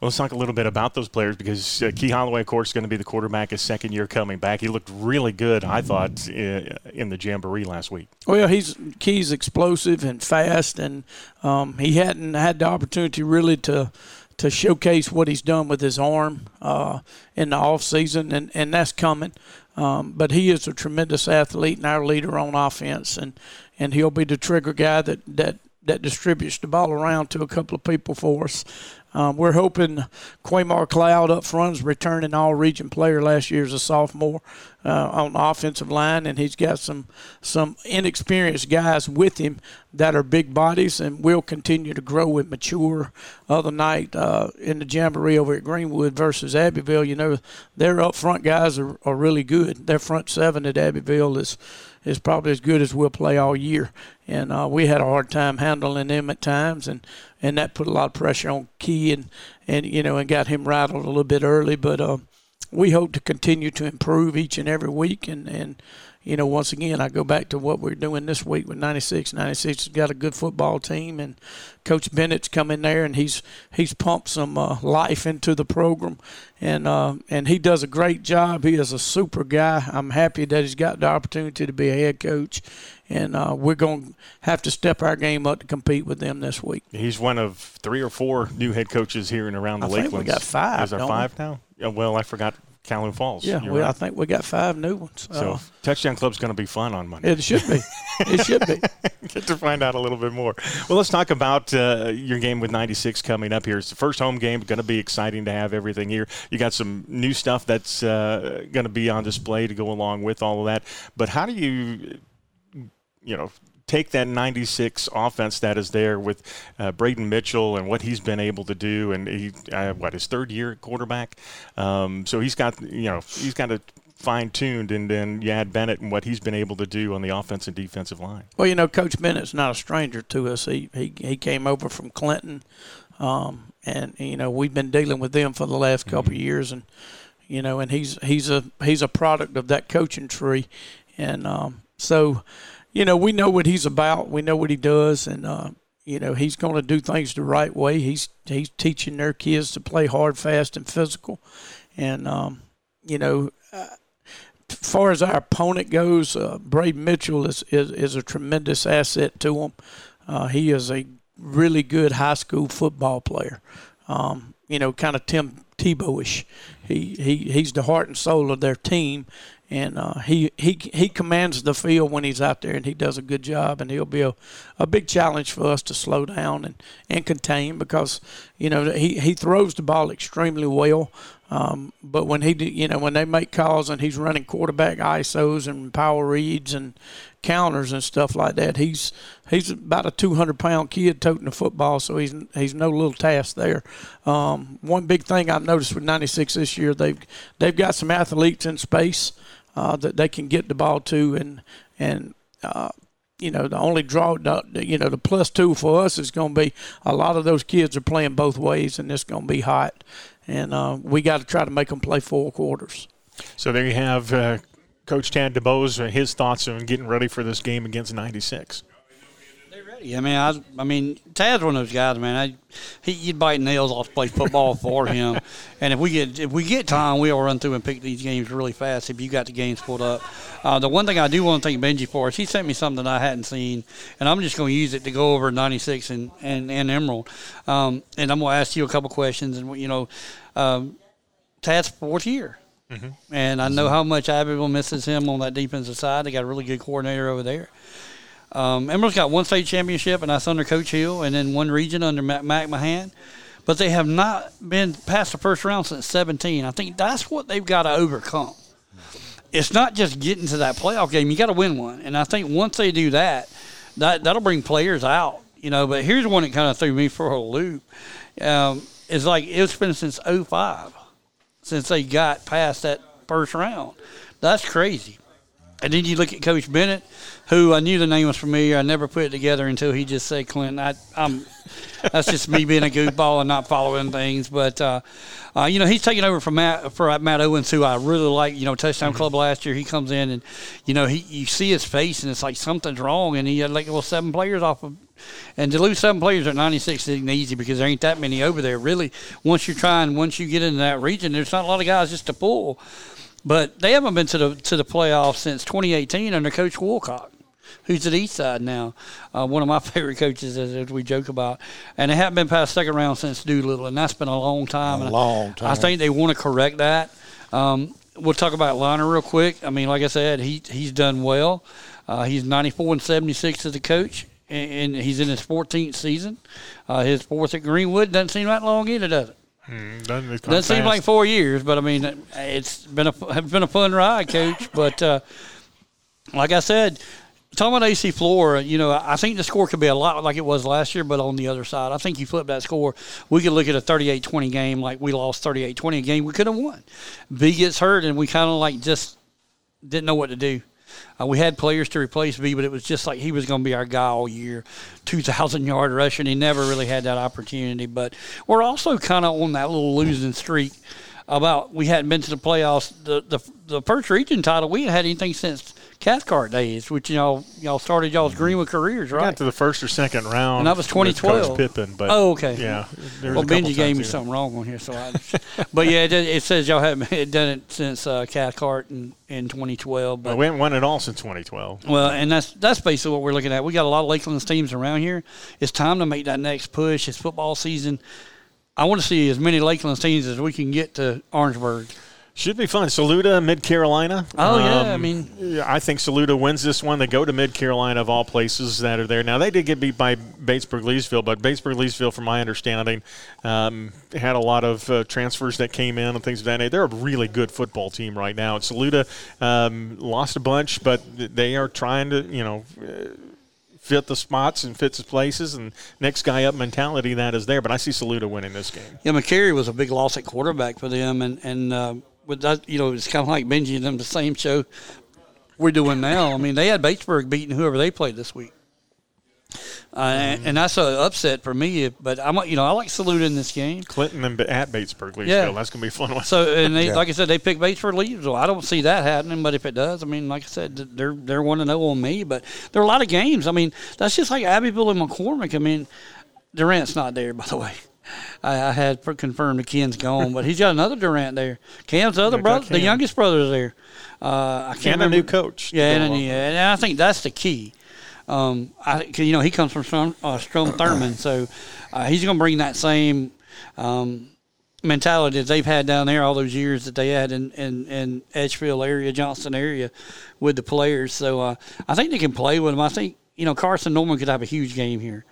Speaker 2: Well, let's talk a little bit about those players because uh, Key Holloway, of course, is going to be the quarterback his second year coming back. He looked really good, I thought, in the jamboree last week.
Speaker 10: Well, he's Key's explosive and fast, and um, he hadn't had the opportunity really to to showcase what he's done with his arm uh, in the off season, and, and that's coming. Um, but he is a tremendous athlete and our leader on offense, and, and he'll be the trigger guy that, that that distributes the ball around to a couple of people for us. Um, we're hoping Quamar Cloud up front is returning all region player last year as a sophomore uh, on the offensive line, and he's got some some inexperienced guys with him that are big bodies and will continue to grow and mature. Other night uh, in the jamboree over at Greenwood versus Abbeville, you know, their up front guys are, are really good. Their front seven at Abbeville is is probably as good as we'll play all year. And uh, we had a hard time handling them at times, and, and that put a lot of pressure on Key and, and you know and got him rattled a little bit early. But uh, we hope to continue to improve each and every week, and and you know, once again, I go back to what we're doing this week with 96. 96 has got a good football team, and Coach Bennett's come in there and he's he's pumped some uh, life into the program, and uh, and he does a great job. He is a super guy. I'm happy that he's got the opportunity to be a head coach, and uh, we're going to have to step our game up to compete with them this week.
Speaker 2: He's one of three or four new head coaches here and around the
Speaker 10: I
Speaker 2: Lakelands.
Speaker 10: think we got five.
Speaker 2: Is there five
Speaker 10: we?
Speaker 2: now? Well, I forgot Calhoun Falls.
Speaker 10: Yeah,
Speaker 2: You're
Speaker 10: we, I think we got five new ones.
Speaker 2: So
Speaker 10: Uh,
Speaker 2: Touchdown Club's going to be fun on Monday.
Speaker 10: it should be. It should be.
Speaker 2: Get to find out a little bit more. Well, let's talk about uh, your game with 96 coming up here. It's the first home game. Going to be exciting to have everything here. You got some new stuff that's uh, going to be on display to go along with all of that. But how do you, you know, take that 96 offense that is there with uh, Braden Mitchell and what he's been able to do, and he, uh, what his third year at quarterback. Um, so he's got, you know, he's got it fine tuned, and then you add Bennett and what he's been able to do on the offensive and defensive line.
Speaker 10: Well, you know, Coach Bennett's not a stranger to us. He he, he came over from Clinton, um, and you know we've been dealing with them for the last couple of years, and you know, and he's he's a he's a product of that coaching tree, and um, so you know we know what he's about. We know what he does, and uh, you know he's going to do things the right way. He's he's teaching their kids to play hard, fast, and physical, and um, you know. Uh, as far as our opponent goes, uh, Braden Mitchell is, is, is a tremendous asset to him. Uh, he is a really good high school football player. Um, you know, kind of Tim Tebow-ish. He, he he's the heart and soul of their team, and uh, he he he commands the field when he's out there, and he does a good job. And he'll be a, a big challenge for us to slow down and, and contain because you know he he throws the ball extremely well. Um, but when he, you know, when they make calls and he's running quarterback ISOs and power reads and counters and stuff like that, he's he's about a 200 pound kid toting the football, so he's he's no little task there. Um, one big thing I've noticed with 96 this year, they've they've got some athletes in space uh, that they can get the ball to, and and uh, you know, the only draw, you know, the plus two for us is going to be a lot of those kids are playing both ways, and it's going to be hot. And uh, we got to try to make them play four quarters.
Speaker 2: So there you have uh, Coach Tad DeBose, uh, his thoughts on getting ready for this game against 96.
Speaker 1: Yeah, I mean, I, I mean, Tad's one of those guys, man. I, he, you'd bite nails off to play football for him. And if we get if we get time, we'll run through and pick these games really fast. If you got the games pulled up, uh, the one thing I do want to thank Benji for is he sent me something I hadn't seen, and I'm just going to use it to go over 96 and and, and Emerald. Um, and I'm going to ask you a couple questions, and you know, um, Tad's fourth year. And I know how much Abbeville misses him on that defensive side. They got a really good coordinator over there. Um, Emerald's got one state championship, and that's under Coach Hill, and then one region under Mac, Mac Mahan. But they have not been past the first round since 17. I think that's what they've got to overcome. It's not just getting to that playoff game. You got to win one. And I think once they do that, that that'll bring players out. You know, but here's one that kind of threw me for a loop. Um, it's like it's been since 05 since they got past that first round. That's crazy. And then you look at Coach Bennett, who I knew the name was familiar. I never put it together until he just said Clinton. I, I'm that's just me being a goofball and not following things. But uh, uh, you know, he's taking over from Matt for Matt Owens, who I really like. You know, touchdown club last year. He comes in and you know he you see his face and it's like something's wrong, and he had like well seven players off of. And to lose seven players at 96 isn't easy because there ain't that many over there. Really, once you're trying, once you get into that region, there's not a lot of guys just to pull. But they haven't been to the to the playoffs since 2018 under Coach Wilcock who's at East Side now, uh, one of my favorite coaches, as, as, we joke about. And they haven't been past second round since Doolittle, and that's been a long time.
Speaker 3: A
Speaker 1: and
Speaker 3: long time.
Speaker 1: I think they want to correct that. Um, we'll talk about Liner real quick. I mean, like I said, he he's done well. Uh, he's 94 and 76 as a coach, and, and he's in his 14th season. Uh, his fourth at Greenwood doesn't seem that long either, does it?
Speaker 2: Hmm, doesn't it
Speaker 1: Doesn't seem like four years, but I mean, it's been a it's been a fun ride, Coach. But uh, like I said, talking about AC Flora, you know, I think the score could be a lot like it was last year, but on the other side, I think you flip that score, we could look at a 38-20 game like we lost 38-20 a game we could have won. B gets hurt, and we kind of like just didn't know what to do. Uh, we had players to replace B, but it was just like he was going to be our guy all year. 2,000 yard rush, and he never really had that opportunity. But we're also kind of on that little losing streak about we hadn't been to the playoffs. The the, the first region title, we hadn't had anything since Cathcart days, which y'all y'all started y'all's Greenwood careers, right?
Speaker 2: got to the first or second round.
Speaker 1: And that was 2012.
Speaker 2: Coach Pippen, but
Speaker 1: oh, okay.
Speaker 2: Yeah.
Speaker 1: Well,
Speaker 2: a
Speaker 1: Benji gave me something wrong on here, so I. but yeah, it, it says y'all haven't done it since uh, Cathcart in, in 2012. But
Speaker 2: But we haven't won it all since 2012.
Speaker 1: well, and that's that's basically what we're looking at. We got a lot of Lakeland's teams around here. It's time to make that next push. It's football season. I want to see as many Lakeland's teams as we can get to Orangeburg.
Speaker 2: Should be fun. Saluda, Mid Carolina.
Speaker 1: Oh, yeah, I mean-
Speaker 2: I think Saluda wins this one. They go to Mid Carolina of all places that are there. Now they did get beat by Batesburg Leesville, but Batesburg Leesville, from my understanding, um, had a lot of uh, transfers that came in and things of that nature. They're a really good football team right now. And Saluda um, lost a bunch, but they are trying to, you know. Uh, Fit the spots and fits the places, and next guy up mentality that is there. But I see Saluda winning this game.
Speaker 1: Yeah, McCary was a big loss at quarterback for them, and and uh, with that, you know, it's kind of like Benji and them the same show we're doing now. I mean, they had Batesburg beating whoever they played this week, uh, and, and that's an upset for me. But I'm, you know, I like Saluda in this game.
Speaker 2: Clinton and at Batesburg Leesville.
Speaker 1: Yeah.
Speaker 2: That's going to be a fun one.
Speaker 1: So, and they,
Speaker 3: Yeah.
Speaker 1: like I said, they picked Batesburg Leesville. I don't see that happening, but if it does, I mean, like I said, they're they're one to zero on me. But there are a lot of games. I mean, that's just like Abbeville and McCormick. I mean, Durant's not there, by the way. I, I had confirmed that Ken's gone, but he's got another Durant there. Ken's other
Speaker 2: Yeah,
Speaker 1: brother, the youngest brother, is there. Uh, I can't
Speaker 2: and a new coach.
Speaker 1: Yeah, and,
Speaker 2: along.
Speaker 1: yeah, and I think that's the key. Um, I, you know, he comes from Strom, uh, Strom Thurmond, so uh, he's going to bring that same um, mentality that they've had down there all those years that they had in, in, in Edgefield area, Johnston area, with the players. So uh, I think they can play with them. I think you know Carson Norman could have a huge game here.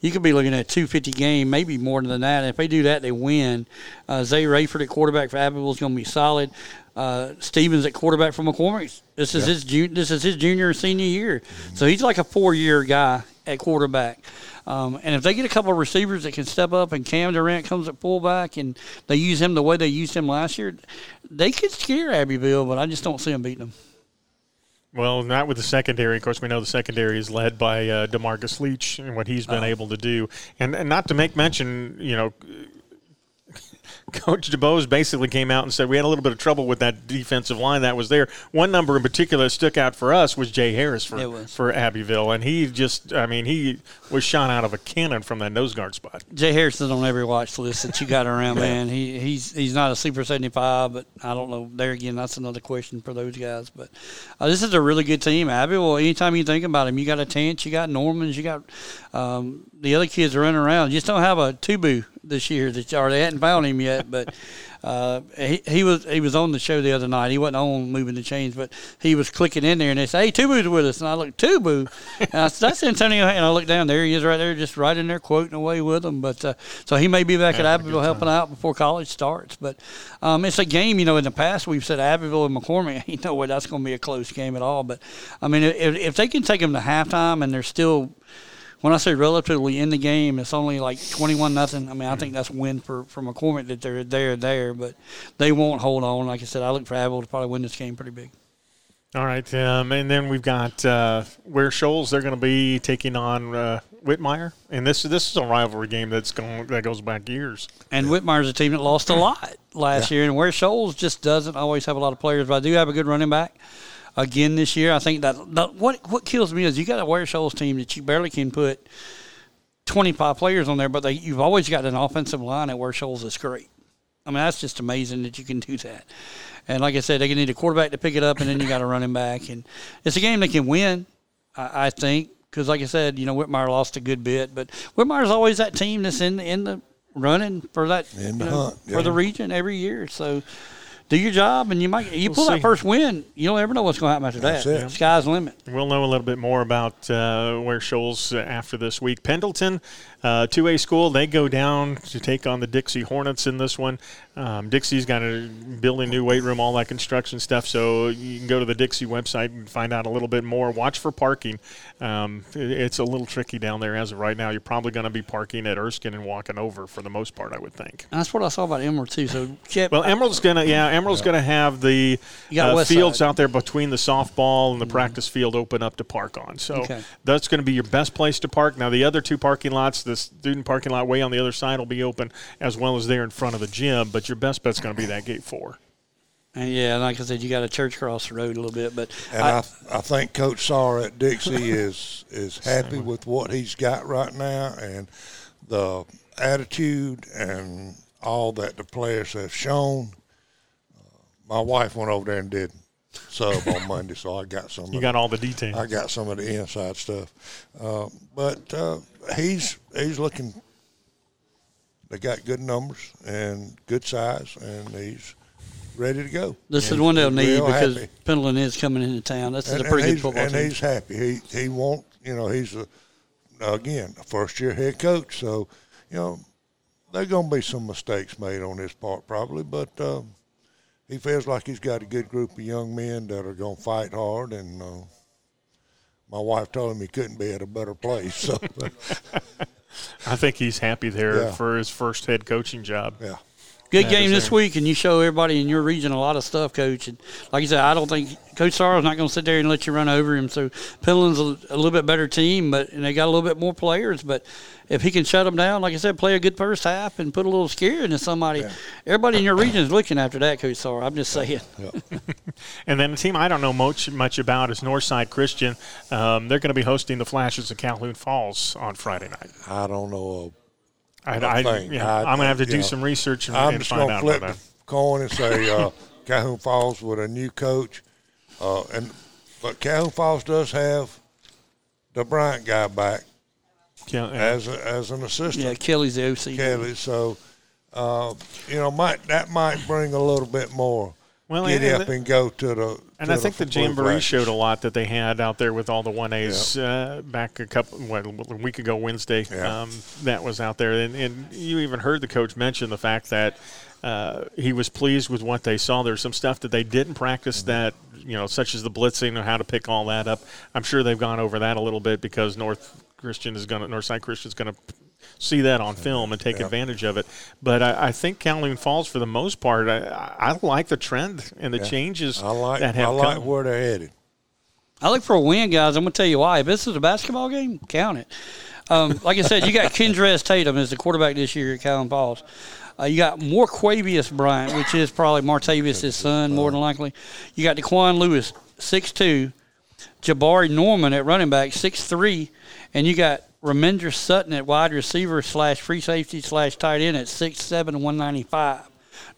Speaker 1: You could be looking at a 250 game, maybe more than that. And if they do that, they win. Uh, Zay Rayford at quarterback for Abbeville is going to be solid. Uh, Stevens at quarterback for McCormick. This is his jun- this is his junior and senior year, so he's like a four year guy at quarterback. Um, and if they get a couple of receivers that can step up, and Cam Durant comes at fullback, and they use him the way they used him last year, they could scare Abbeville. But I just don't see them beating them.
Speaker 2: Well, not with the secondary. Of course, we know the secondary is led by uh, Demarcus Leach and what he's been able to do. And, and not to make mention, you know, Coach DeBose basically came out and said we had a little bit of trouble with that defensive line that was there. One number in particular that stuck out for us was Jay Harris for, for Abbeville. And he just, I mean, he was shot out of a cannon from that nose guard spot.
Speaker 1: Jay Harrison's on every watch list that you got around, man. He he's he's not a super seventy five, but I don't know. There again, that's another question for those guys. But uh, this is a really good team, Abby. Well, anytime you think about him, you got a Tance, you got Normans, you got um, the other kids running around. You just don't have a Tubu this year that or they hadn't found him yet, but. Uh, he, he was he was on the show the other night. He wasn't on moving the chains, but he was clicking in there, and they say, "Hey, Tubu's with us." And I looked, "Tubu," and I said, "That's Antonio." And I looked down there. He is right there, just right in there, quoting away with them. But uh, so he may be back at Abbeville helping out before college starts. But um, it's a game. You know, in the past we've said Abbeville and McCormick. You know, way that's going to be a close game at all. But I mean, if, if they can take them to halftime and they're still when I say relatively in the game, it's only like twenty-one nothing. I mean, I think that's a win for, for McCormick that they're there there, but they won't hold on. Like I said, I look for Abbeville to probably win this game pretty big.
Speaker 2: All right, um, and then we've got uh, Ware Shoals. They're going to be taking on uh, Whitmire, and this this is a rivalry game that's going that goes back years.
Speaker 1: And Whitmire's a team that lost a lot last year, and Ware Shoals just doesn't always have a lot of players, but I do have a good running back. Again this year, I think that, that what what kills me is you got a Ware Shoals team that you barely can put 25 players on there, but they, you've always got an offensive line at Ware Shoals is great. I mean, that's just amazing that you can do that. And like I said, they can need a quarterback to pick it up, and then you got a running back. And it's a game they can win, I, I think, because like I said, you know, Whitmire lost a good bit, but Whitmire's always that team that's in in the running for that
Speaker 3: In the
Speaker 1: know,
Speaker 3: hunt,
Speaker 1: for the region every year. So do your job, and you might you
Speaker 2: We'll
Speaker 1: pull
Speaker 2: see.
Speaker 1: that first win. You don't ever know what's going to happen after
Speaker 3: That's
Speaker 1: that.
Speaker 3: it.
Speaker 1: Sky's the limit.
Speaker 2: We'll know a little bit more about uh, Ware Shoals uh, after this week. Pendleton, uh, 2A school, they go down to take on the Dixie Hornets in this one. Um, Dixie's got a building new weight room, all that construction stuff. So you can go to the Dixie website and find out a little bit more. Watch for parking. Um, it- it's a little tricky down there as of right now. You're probably going to be parking at Erskine and walking over for the most part, I would think.
Speaker 1: And that's what I saw about Emerald too. So Chip,
Speaker 2: Well, Emerald's gonna yeah, Emerald's gonna have the uh, fields
Speaker 1: side.
Speaker 2: out there between the softball and the practice field open up to park on. So
Speaker 1: Okay.
Speaker 2: that's going to be your best place to park. Now the other two parking lots, the student parking lot way on the other side will be open as well as there in front of the gym. But your best bet's going to be that gate four.
Speaker 1: and yeah, like I said, you got a church across the road a little bit, but
Speaker 3: And I, I, think Coach Sarr at Dixie is is happy with what he's got right now and the attitude and all that the players have shown. Uh, my wife went over there and did sub on Monday, so I got some.
Speaker 2: You
Speaker 3: of
Speaker 2: got
Speaker 3: the-
Speaker 2: all the details.
Speaker 3: I got some of the inside stuff, uh, but uh, he's he's looking. They got good numbers and good size, and he's ready to go.
Speaker 1: this is
Speaker 3: And
Speaker 1: one they'll need because
Speaker 3: happy.
Speaker 1: Pendleton is coming into town. This is a pretty
Speaker 3: and
Speaker 1: good
Speaker 3: he's-
Speaker 1: football
Speaker 3: and
Speaker 1: team.
Speaker 3: he's happy. He he won't. You know, he's a again a first year head coach. So you know, there's gonna be some mistakes made on his part probably, but um, he feels like he's got a good group of young men that are gonna fight hard. And uh, my wife told him he couldn't be at a better place. So
Speaker 2: I think he's happy there
Speaker 3: Yeah.
Speaker 2: for his first head coaching job.
Speaker 3: yeah.
Speaker 1: Good
Speaker 2: Yeah,
Speaker 1: game this
Speaker 2: same.
Speaker 1: week, and you show everybody in your region a lot of stuff, Coach. And like I said, I don't think Coach Sorrow's not going to sit there and let you run over him. So Pendleton's a, a little bit better team, but and they got a little bit more players. But if he can shut them down, like I said, play a good first half and put a little scare into somebody, everybody in your region is looking after that, Coach Sorrow. I'm just saying.
Speaker 2: And then a team I don't know much much about is Northside Christian. Um, they're going to be hosting the Flashes of Calhoun Falls on Friday night.
Speaker 3: I don't know.
Speaker 2: I,
Speaker 3: I
Speaker 2: I,
Speaker 3: think.
Speaker 2: yeah,
Speaker 3: I-
Speaker 2: I'm going to have to do
Speaker 3: know,
Speaker 2: some research and,
Speaker 3: I'm
Speaker 2: and
Speaker 3: just
Speaker 2: find
Speaker 3: gonna
Speaker 2: out
Speaker 3: flip
Speaker 2: about
Speaker 3: the coin and say uh, Calhoun Falls with a new coach, uh, and but Calhoun Falls does have the Bryant guy back
Speaker 2: Yeah,
Speaker 3: as a, as an assistant.
Speaker 1: Yeah, Kelly's the OC.
Speaker 3: Kelly. So, uh, you know, might that might bring a little bit more
Speaker 2: Well,
Speaker 3: get
Speaker 2: and-
Speaker 3: up and go to the.
Speaker 2: And I think the Jamboree
Speaker 3: Flashes.
Speaker 2: showed a lot that they had out there with all the one A's uh, back a couple what, a week ago Wednesday.
Speaker 3: Yeah.
Speaker 2: Um, that was out there, and, and you even heard the coach mention the fact that uh, he was pleased with what they saw. There's some stuff that they didn't practice
Speaker 3: Mm-hmm.
Speaker 2: that you know, such as the blitzing and how to pick all that up. I'm sure they've gone over that a little bit because North Christian is going to Northside Christian is going to see that on film and take
Speaker 3: Yeah.
Speaker 2: advantage of it. But I, I think Calhoun Falls, for the most part, I, I like the trend and the
Speaker 3: Yeah.
Speaker 2: changes
Speaker 3: I like
Speaker 2: that have
Speaker 3: I like
Speaker 2: come.
Speaker 3: where they're headed.
Speaker 1: I look for a win, guys. I'm going to tell you why. If this is a basketball game, count it. Um, like I said, you got Kendrez Tatum as the quarterback this year at Calhoun Falls. Uh, you got more Quavius Bryant, which is probably Martavius' son, more than likely. You got Daquan Lewis, 6'2", Jabari Norman at running back, 6'3", and you got Ramendra Sutton at wide receiver slash free safety slash tight end at 6'7", 195.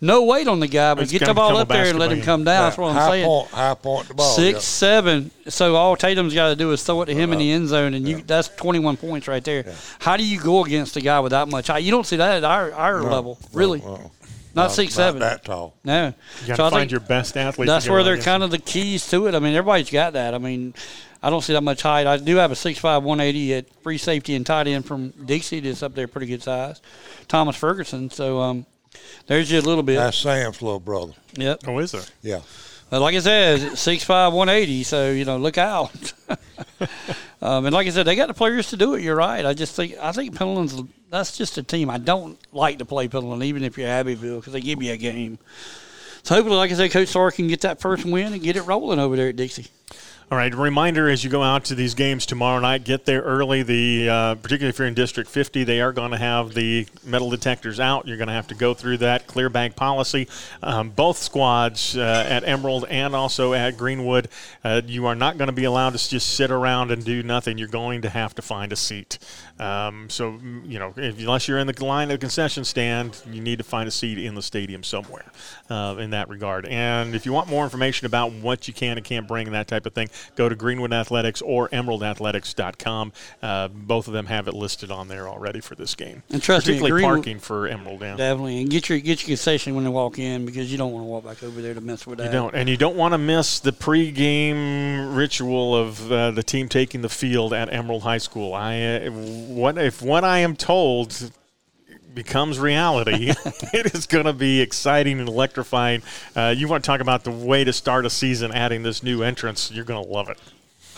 Speaker 1: No weight on the guy, but
Speaker 2: It's
Speaker 1: get the ball up there and let him come down. That's what I'm
Speaker 3: high
Speaker 1: saying.
Speaker 3: Point, high point the ball.
Speaker 1: Six,
Speaker 3: yeah.
Speaker 1: seven. So all Tatum's got to do is throw it to him in the end zone, and you
Speaker 3: Yeah.
Speaker 1: that's 21 points right there. How do you go against a guy with that much height? You don't see that at our, our
Speaker 3: No,
Speaker 1: level,
Speaker 3: no,
Speaker 1: really.
Speaker 3: no.
Speaker 1: not six,
Speaker 3: not
Speaker 1: seven.
Speaker 3: that tall.
Speaker 1: No.
Speaker 2: You got
Speaker 1: So
Speaker 2: to find your best athlete.
Speaker 1: That's where they're kind of the keys to it. I mean, everybody's got that. I mean, I don't see that much height. I do have a 6'5", 180 at free safety and tight end from Dixie that's up there pretty good size. Thomas Ferguson. So um, there's you a little bit.
Speaker 3: That's Sam's little brother.
Speaker 1: yep.
Speaker 2: Oh, is there?
Speaker 3: Yeah.
Speaker 1: But like I said, 6'5", 180, so, you know, look out. um, and like I said, they got the players to do it. You're right. I just think I think Pendleton's – that's just a team. I don't like to play Pendleton, even if you're Abbeville, because they give you a game. So hopefully, like I said, Coach Starr can get that first win and get it rolling over there at Dixie.
Speaker 2: All right. Reminder as you go out to these games tomorrow night, get there early. The uh, particularly if you're in District 50, they are going to have the metal detectors out. You're going to have to go through that clear bag policy. Um, both squads uh, at Emerald and also at Greenwood, uh, you are not going to be allowed to just sit around and do nothing. You're going to have to find a seat. Um, so you know, if, unless you're in the line at the concession stand, you need to find a seat in the stadium somewhere. Uh, in that regard, and if you want more information about what you can and can't bring and that type of thing, go to Greenwood Athletics or EmeraldAthletics.com. Uh, both of them have it listed on there already for this game.
Speaker 1: And trust me,
Speaker 2: particularly
Speaker 1: Greenwood-
Speaker 2: parking for Emerald. Yeah.
Speaker 1: Definitely, and get your get your concession when they walk in because you don't want to walk back over there to mess with that.
Speaker 2: You don't, and you don't want to miss the pregame ritual of uh, the team taking the field at Emerald High School. I, uh, what if what I am told becomes reality? it is going to be exciting and electrifying. Uh, you want to talk about the way to start a season, adding this new entrance? You're going to love it.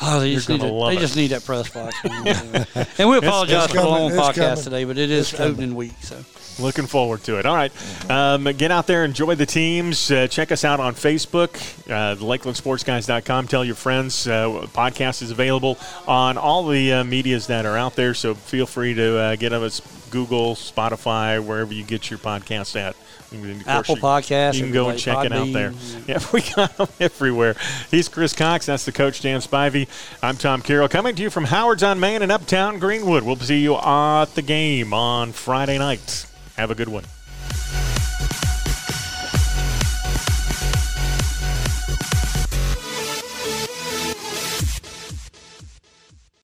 Speaker 1: Oh, they just, need to, they just need that press box. and we apologize
Speaker 3: it's
Speaker 1: for the long podcast
Speaker 3: coming.
Speaker 1: today, but it is
Speaker 3: It's coming.
Speaker 1: opening week. So
Speaker 2: Looking forward to it. All right. Um, get out there, enjoy the teams. Uh, check us out on Facebook, uh, LakelandSportsGuys.com. Tell your friends. Uh, podcast is available on all the uh, medias that are out there, so feel free to uh, get us Google, Spotify, wherever you get your podcast at.
Speaker 1: Apple Podcasts,
Speaker 2: You can go and check it out there. Yeah, we got them everywhere. He's Chris Cox. That's the coach, Dan Spivey. I'm Tom Carroll, coming to you from Howard's on Main in Uptown Greenwood. We'll see you at the game on Friday night. Have a good one.